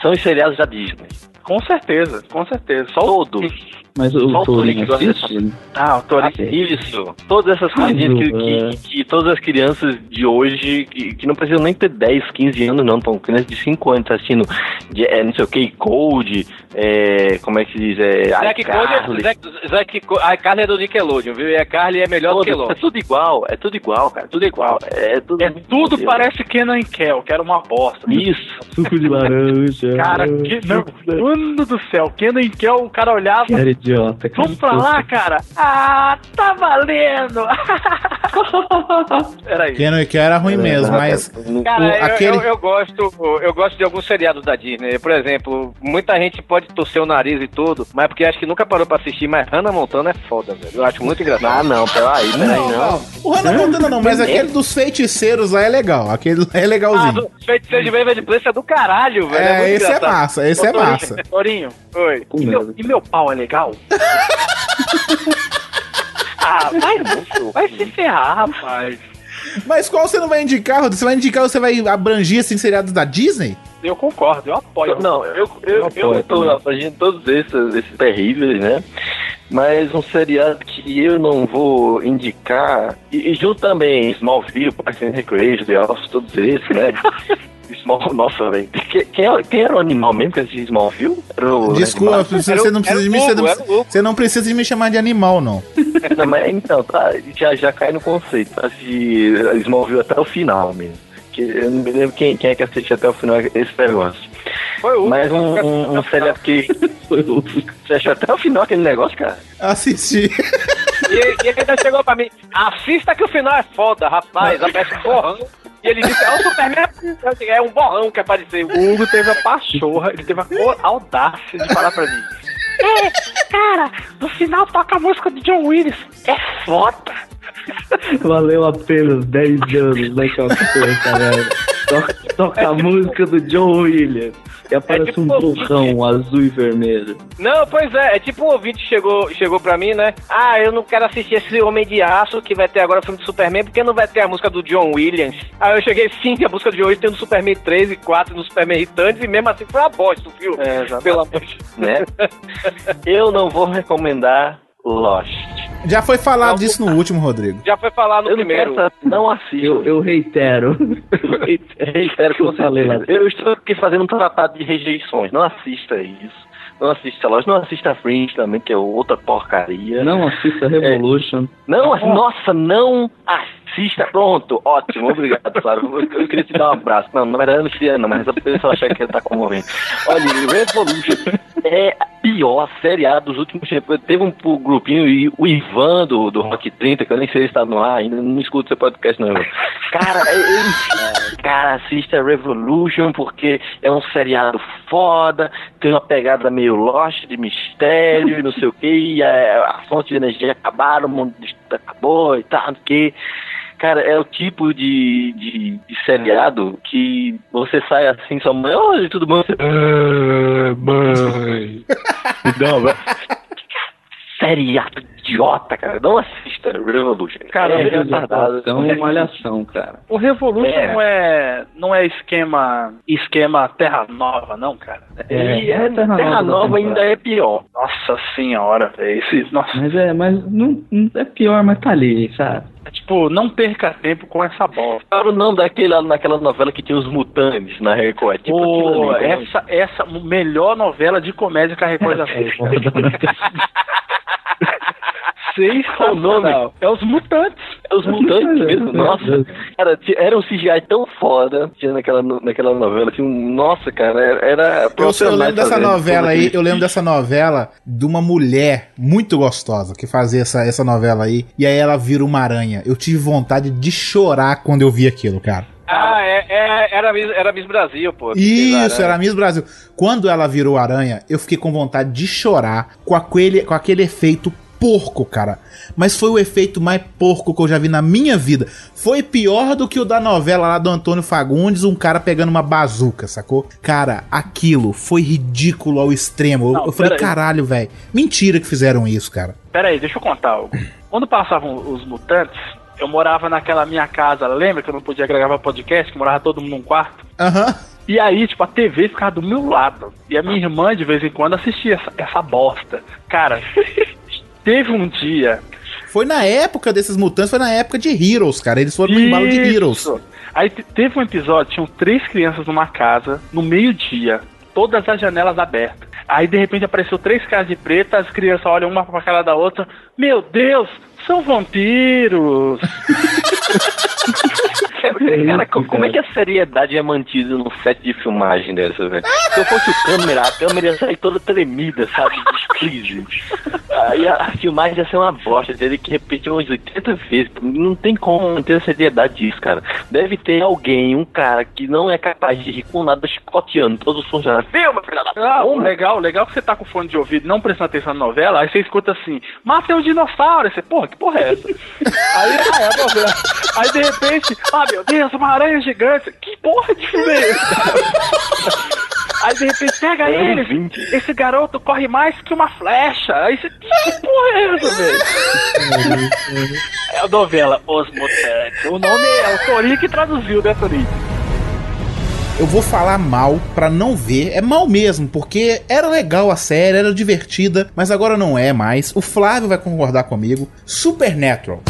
São os seriados da Disney. Com certeza, com certeza. Só Todos. Mas o Só o Tourinho assiste? Ah, o Torinho. Isso. Todas essas coisinhas que, que, que todas as crianças de hoje, que, que não precisam nem ter 10, 15 anos, não, estão crianças de 5 anos assistindo de, é, não sei o que, Code, é, como é que se diz? É, Zack. Code, Zack, Zack a Carly é do Nickelodeon, viu? E a Carly é melhor do que Todas, é Lost. tudo igual, é tudo igual, cara, tudo igual. É tudo, É tudo parece Kenan e Kel, que era uma bosta. Isso. Suco de laranja. Cara, que, não, mano do céu, Kenan e Kel, o cara olhava. Era idiota, cara. Vamos pra lá, cara. Ah, tá valendo. (laughs) Peraí. Kenan e Kel era ruim mesmo, mas. Cara, o- eu, aquele. eu, eu gosto, eu gosto de alguns seriados da Disney. Por exemplo, muita gente pode torcer o nariz e tudo, mas porque acho que nunca parou pra assistir, mas Hannah Montana é foda, velho. Eu acho muito engraçado. Ah, não, peraí, peraí, Não, não. não. O Hannah Montana não, mas aquele dos feiticeiros lá é legal. Aquele lá é Ah, legalzinho. do Feiticeiro de Waverly Place é do caralho, velho. É, muito esse é engraçado. massa, esse é Ô, Torinho, massa. Torinho, Oi. e meu, e meu pau é legal? (laughs) ah, vai, moço, vai se ferrar, rapaz. Mas qual você não vai indicar, Rodrigo? Você vai indicar ou você vai abranger assim seriados da Disney? Eu concordo, eu apoio. Não, eu, eu, eu tô abrangendo todos esses, esses terríveis, né? Mas um seriado que eu não vou indicar, e, e junto também Smallville, Parks and Recreation, The Office, todos esses, né? (laughs) Small, (laughs) nossa, velho. Quem, quem era- quem era o animal mesmo que assistia Smallville? Era o Desculpa, você, não precisa de mim, você não, você não precisa de me chamar de animal, não. (laughs) Não, mas então, tá, já, já cai no conceito. Assisti Smallville até o final mesmo. Que eu não me lembro quem, quem é que assistiu até o final esse negócio. Foi o Mas um, um, um que. (laughs) Você achou até o final aquele negócio, cara? Assisti. E, e ele ainda chegou pra mim, assista que o final é foda, rapaz. Aparece um borrão. E ele disse, é o Superman. É um borrão que apareceu. O Hugo teve a pachorra, ele teve a audácia de falar pra mim. É, cara, no final toca a música do John Willis. É foda. Valeu apenas 10 anos, né, Calcutê, cara? (laughs) Toca, toca a música do John Williams. E aparece tipo um borrão azul e vermelho. Não, pois é, é tipo um ouvinte chegou, chegou pra mim, né? Ah, eu não quero assistir esse Homem de Aço que vai ter agora o filme do Superman, porque não vai ter a música do John Williams. Aí eu cheguei, sim, a música de hoje tem no Superman 3 e 4 no Superman Returns, e mesmo assim foi uma bosta o filme. É, Pelo amor de Né? Eu não vou recomendar Lost. Já foi falado disso no último, Rodrigo. Já foi falar no Eu não primeiro. quero, não assisto. Eu, eu reitero. (laughs) Reitero que Eu você falei lá. Eu estou aqui fazendo um tratado de rejeições. Não assista isso. Não assista Lost. Não assista Fringe também, que é outra porcaria. Não assista Revolution. Não, nossa, não assista. Pronto, ótimo, obrigado, Flávio. Eu, eu queria te dar um abraço. Não, na verdade eu não queria, não, mas a pessoa achar que ele tá comovendo. Olha, Revolution é a pior seriado dos últimos tempos. Teve um, grupinho, e o Ivan do, do Rock 30, que eu nem sei se tá no ar ainda, não escuto seu podcast, não. Ivan. Cara, é- ele, cara, assista Revolution porque é um seriado foda, tem uma pegada meio Lost de mistério e não sei o que, a, a fonte de energia acabaram, o mundo acabou e tal, não sei o que. Cara, é o tipo de, de, de seriado que você sai assim, sua mãe, oi, tudo bom? Você, ah, mãe. (laughs) Não, vai. seriado idiota, cara. Não assista Revolution. Cara, é é retardado. Então é malhação, cara. O Revolution É. não é não é esquema esquema Terra Nova, não, cara. E é, Terra, Nova, ainda é pior. Nossa senhora, velho. Nossa, Mas é, mas não, não é pior, mas tá ali, sabe? É tipo, não perca tempo com essa bosta. Claro, não daquela, naquela novela que tinha os mutantes na Record. Tipo Pô, aquilo ali, então. essa, essa melhor novela de comédia que a Record já fez. (laughs) (laughs) cara. Qual o nome? É os mutantes. É os mutantes mesmo, (laughs) nossa. Cara, ti- era um CGI tão foda tinha naquela, naquela novela. Tinha um, nossa, cara, era. era Eu, eu lembro dessa fazendo novela aí, eu lembro dessa novela de uma mulher muito gostosa que fazia essa, essa novela aí, e aí ela vira uma aranha. Eu tive vontade de chorar quando eu vi aquilo, cara. Ah, é, é- era, Miss, era Miss Brasil, pô. Isso, era Miss Brasil. Quando ela virou aranha, eu fiquei com vontade de chorar com aquele, com aquele efeito porco, cara. Mas foi o efeito mais porco que eu já vi na minha vida. Foi pior do que o da novela lá do Antônio Fagundes, um cara pegando uma bazuca, sacou? Cara, aquilo foi ridículo ao extremo. Eu- Não, eu falei, caralho, velho. Mentira que fizeram isso, cara. Pera aí, deixa eu contar algo. Quando passavam os mutantes, eu morava naquela minha casa, lembra que eu não podia gravar podcast, que morava todo mundo num quarto? Aham. E aí, tipo, a TV ficava do meu lado. E a minha irmã, de vez em quando, assistia essa, essa bosta. Cara, teve um dia. Foi na época desses mutantes, foi na época de Heroes, cara. Eles foram no embalo de Heroes. Aí te- teve um episódio, tinham três crianças numa casa, no meio-dia, todas as janelas abertas. Aí de repente apareceu três caras de preta, as crianças olham uma pra cara da outra. Meu Deus, são vampiros! (laughs) Cara, co- como é que a seriedade é mantida num set de filmagem dessa, velho? Se eu fosse o câmera, a câmera ia sair toda tremida, sabe? De crise. Aí a, a filmagem ia ser uma bosta, teria que repetir umas 80 vezes. Não tem como manter a seriedade disso, cara. Deve ter alguém, um cara, que não é capaz de rir com nada chicoteando todos os funcionários. Filma, filha da Ah, legal, legal que você tá com fone de ouvido não prestando atenção na novela, aí você escuta assim, mata um dinossauro, aí você, porra, que porra é essa? (laughs) aí, ah, é a novela. Aí de repente, ah meu Deus, uma aranha gigante, que porra de filme é esse? Aí de repente pega É ele, vinte. esse garoto corre mais que uma flecha. Aí você, que porra é essa, velho? É a novela Os Mutantes. O nome é o Torinho que traduziu, né, Torinho? Eu vou falar mal pra não ver. É mal mesmo, porque era legal a série, era divertida, mas agora não é mais. O Flávio vai concordar comigo. Supernatural.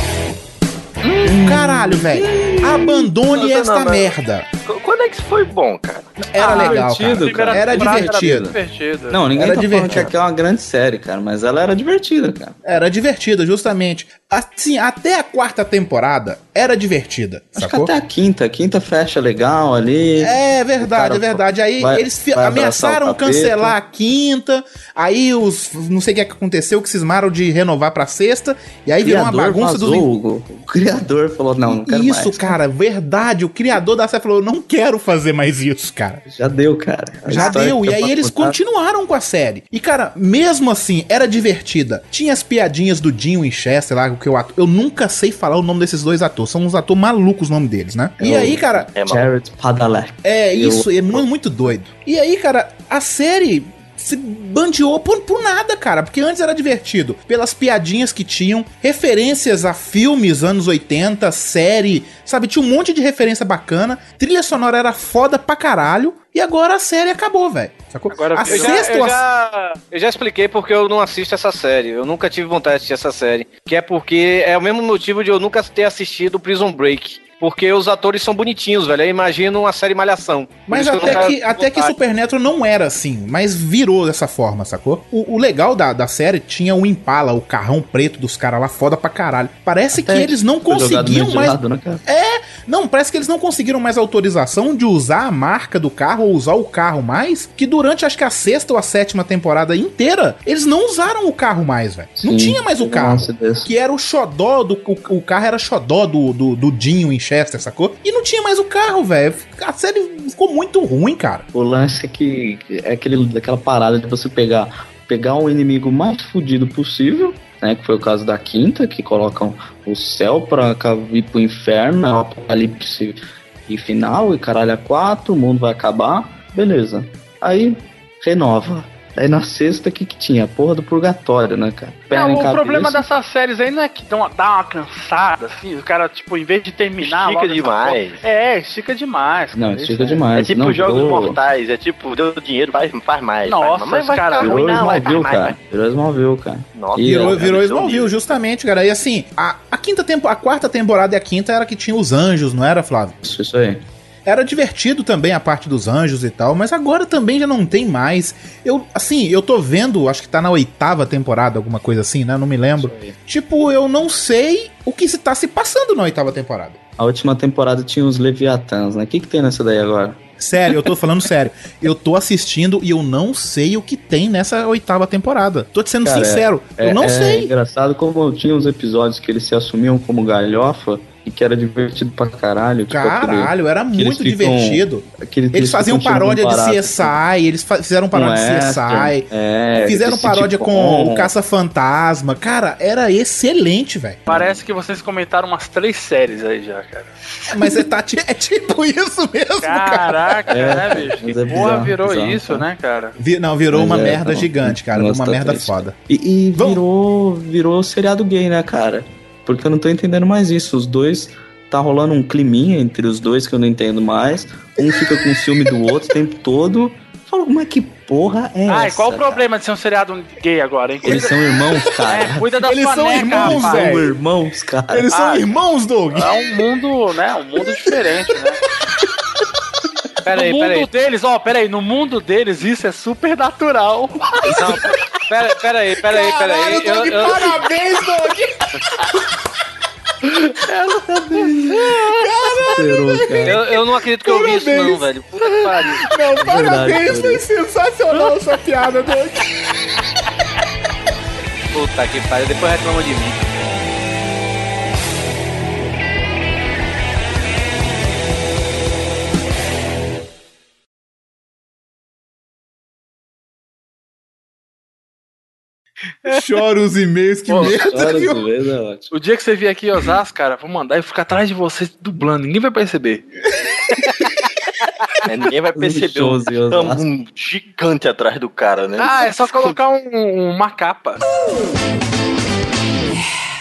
Caralho, velho. Abandone esta merda. Qu- Quando é que isso foi bom, cara? Era Ah, legal, divertido, cara. cara. Era divertido. divertido. Não, ninguém Era tá falando divertido. que aqui é uma grande série, cara, mas ela era divertida, cara. Era divertida, justamente. Assim, até a quarta temporada era divertida, Acho sacou? que até a quinta, a quinta fecha legal ali. É verdade, é verdade. Aí vai- eles vai ameaçaram cancelar a quinta. Aí os. Não sei o que é que aconteceu, que cismaram de renovar pra sexta. E aí virou uma bagunça vazou, dos. O, criador falou: não, não quero Isso, mais. cara, verdade. O criador da série falou: eu não quero fazer mais isso, cara. Já deu, cara. A Já deu. que E aí eles contar- continuaram com a série. E, cara, mesmo assim, era divertida. Tinha as piadinhas do Dinho Winchester lá, que eu ato. Eu nunca sei falar o nome desses dois atores. São uns atores malucos o nome deles, né? E É aí, cara, É. Jared Padalecki. é Eu- isso, é mu- muito doido. E aí, cara, a série se bandeou por, por nada, cara, porque antes era divertido, pelas piadinhas que tinham, referências a filmes anos 80, série, sabe, tinha um monte de referência bacana, trilha sonora era foda pra caralho, e agora a série acabou, velho. Sacou? Agora, a eu, já, eu, já, eu já expliquei porque eu não assisto essa série. Eu nunca tive vontade de assistir essa série. Que é porque é o mesmo motivo de eu nunca ter assistido Prison Break. Porque os atores são bonitinhos, velho. Eu imagino uma série Malhação. Mas até que, tive até que. Supernatural não era assim, mas virou dessa forma, sacou? O, o legal da, da série tinha o Impala, o carrão preto dos caras lá, foda pra caralho. Parece Até que eles não conseguiam mais. lado, né? É, não, parece que eles não conseguiram mais autorização de usar a marca do carro ou usar o carro mais, que durante acho que a sexta ou a sétima temporada inteira, eles não usaram o carro mais, velho. Não tinha mais o um carro. desse. Que era o xodó do. O, o carro era xodó do, do, do Dinho Winchester, sacou? E não tinha mais o carro, velho. A série ficou muito ruim, cara. O lance é que é aquele, daquela parada de você pegar, pegar o inimigo mais fudido possível, né? Que foi o caso da quinta, que colocam o céu pra ir pro inferno, é o apocalipse e final, e caralho, a quatro, o mundo vai acabar, beleza. Aí renova. Aí na sexta, o que que tinha? A porra do purgatório, né, cara? Perna Não, o cabeça. problema dessas séries aí não é que dá uma, dá uma cansada, assim, o cara, tipo, em vez de terminar. Estica essa demais. porra- É, estica demais. Não, cara, estica isso é- demais. É tipo não, jogos virou- mortais, é tipo, deu dinheiro, faz, faz mais. Nossa, faz, mas vai cara, Virou não, Smallville, mais, cara. Virou Smallville, cara. Nossa, E, Virou, virou absurdo. Smallville, justamente, cara. E assim, a, a quinta tempo, a quarta temporada e a quinta era que tinha os anjos, não era, Flávio? Isso, isso aí. Era divertido também a parte dos anjos e tal, mas agora também já não tem mais. Eu, assim, eu tô vendo, acho que tá na oitava temporada, alguma coisa assim, né? Não me lembro. Tipo, eu não sei o que se tá se passando na oitava temporada. A última temporada tinha os Leviatãs, né? O que, que tem nessa daí agora? Sério, eu tô falando sério. Eu tô assistindo e eu não sei o que tem nessa oitava temporada. Tô te sendo Cara, sincero, É, eu não é sei. engraçado como tinha uns episódios que eles se assumiam como galhofa e que era divertido pra caralho. tipo Caralho, era que eles muito ficam- divertido. aquele- Eles faziam ficam paródia de barato, CSI, eles fa- fizeram paródia de CSI. É, Fizeram esse paródia tipo- com o Caça-Fantasma. Cara, era excelente, velho. Parece que vocês comentaram umas três séries aí já, cara. Mas é, tá, é tipo isso mesmo, cara. Caraca, É, né, bicho? mas Que é porra virou bizarro, isso, cara. né, cara? Vi- não, virou Mas uma é, merda não, gigante, cara. nossa, uma tá merda triste. foda. E, e virou, virou seriado gay, né, cara? Porque eu não tô entendendo mais isso. Os dois. Tá rolando um climinha entre os dois que eu não entendo mais. Um fica com ciúme do outro o tempo todo. Fala, mas que porra é Ai, essa? qual o problema de ser um seriado gay agora, hein? Eles são irmãos, (laughs) cara. É, cuida da Eles sua são neca, irmãos, velho. São irmãos, cara. Eles são Ah. irmãos, Doug. É um mundo, né? Um mundo diferente, né? (laughs) Peraí, no mundo peraí. deles, ó, peraí, no mundo deles isso é super natural. Não, pera, peraí, peraí, peraí. Eu, Doug, eu, parabéns, Doug. Cara. eu, eu não acredito que eu vi isso, não, Parabéns. velho. Puta que pariu. Não, parabéns, Verdade, foi sensacional essa piada, Doug. Puta que pariu. Depois reclama de mim. Chora os e-mails, que Pô, merda, é ótimo. O dia que você vier aqui em Osasco, cara, vou mandar eu ficar atrás de vocês dublando, ninguém vai perceber. É, ninguém vai perceber Osasco. um gigante atrás do cara, né? Ah, é só colocar um- uma capa.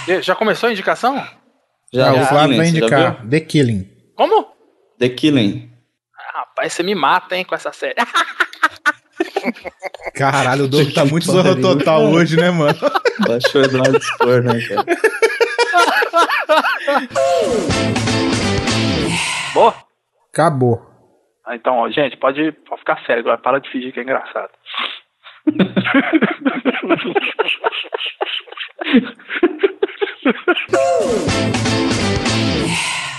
E, Já começou a indicação? Já, Ah, The o Flávio vai você já indicar? The Killing. Como? The Killing. Ah, rapaz, você me mata, hein, com essa série. (laughs) Caralho, o Doug tá muito zorro total cara. hoje, né, mano? Baixou o Eduardo Spor, né, cara? Boa? Acabou. Ah, Então, ó, gente, pode, pode ficar sério agora, para de fingir que é engraçado. (laughs)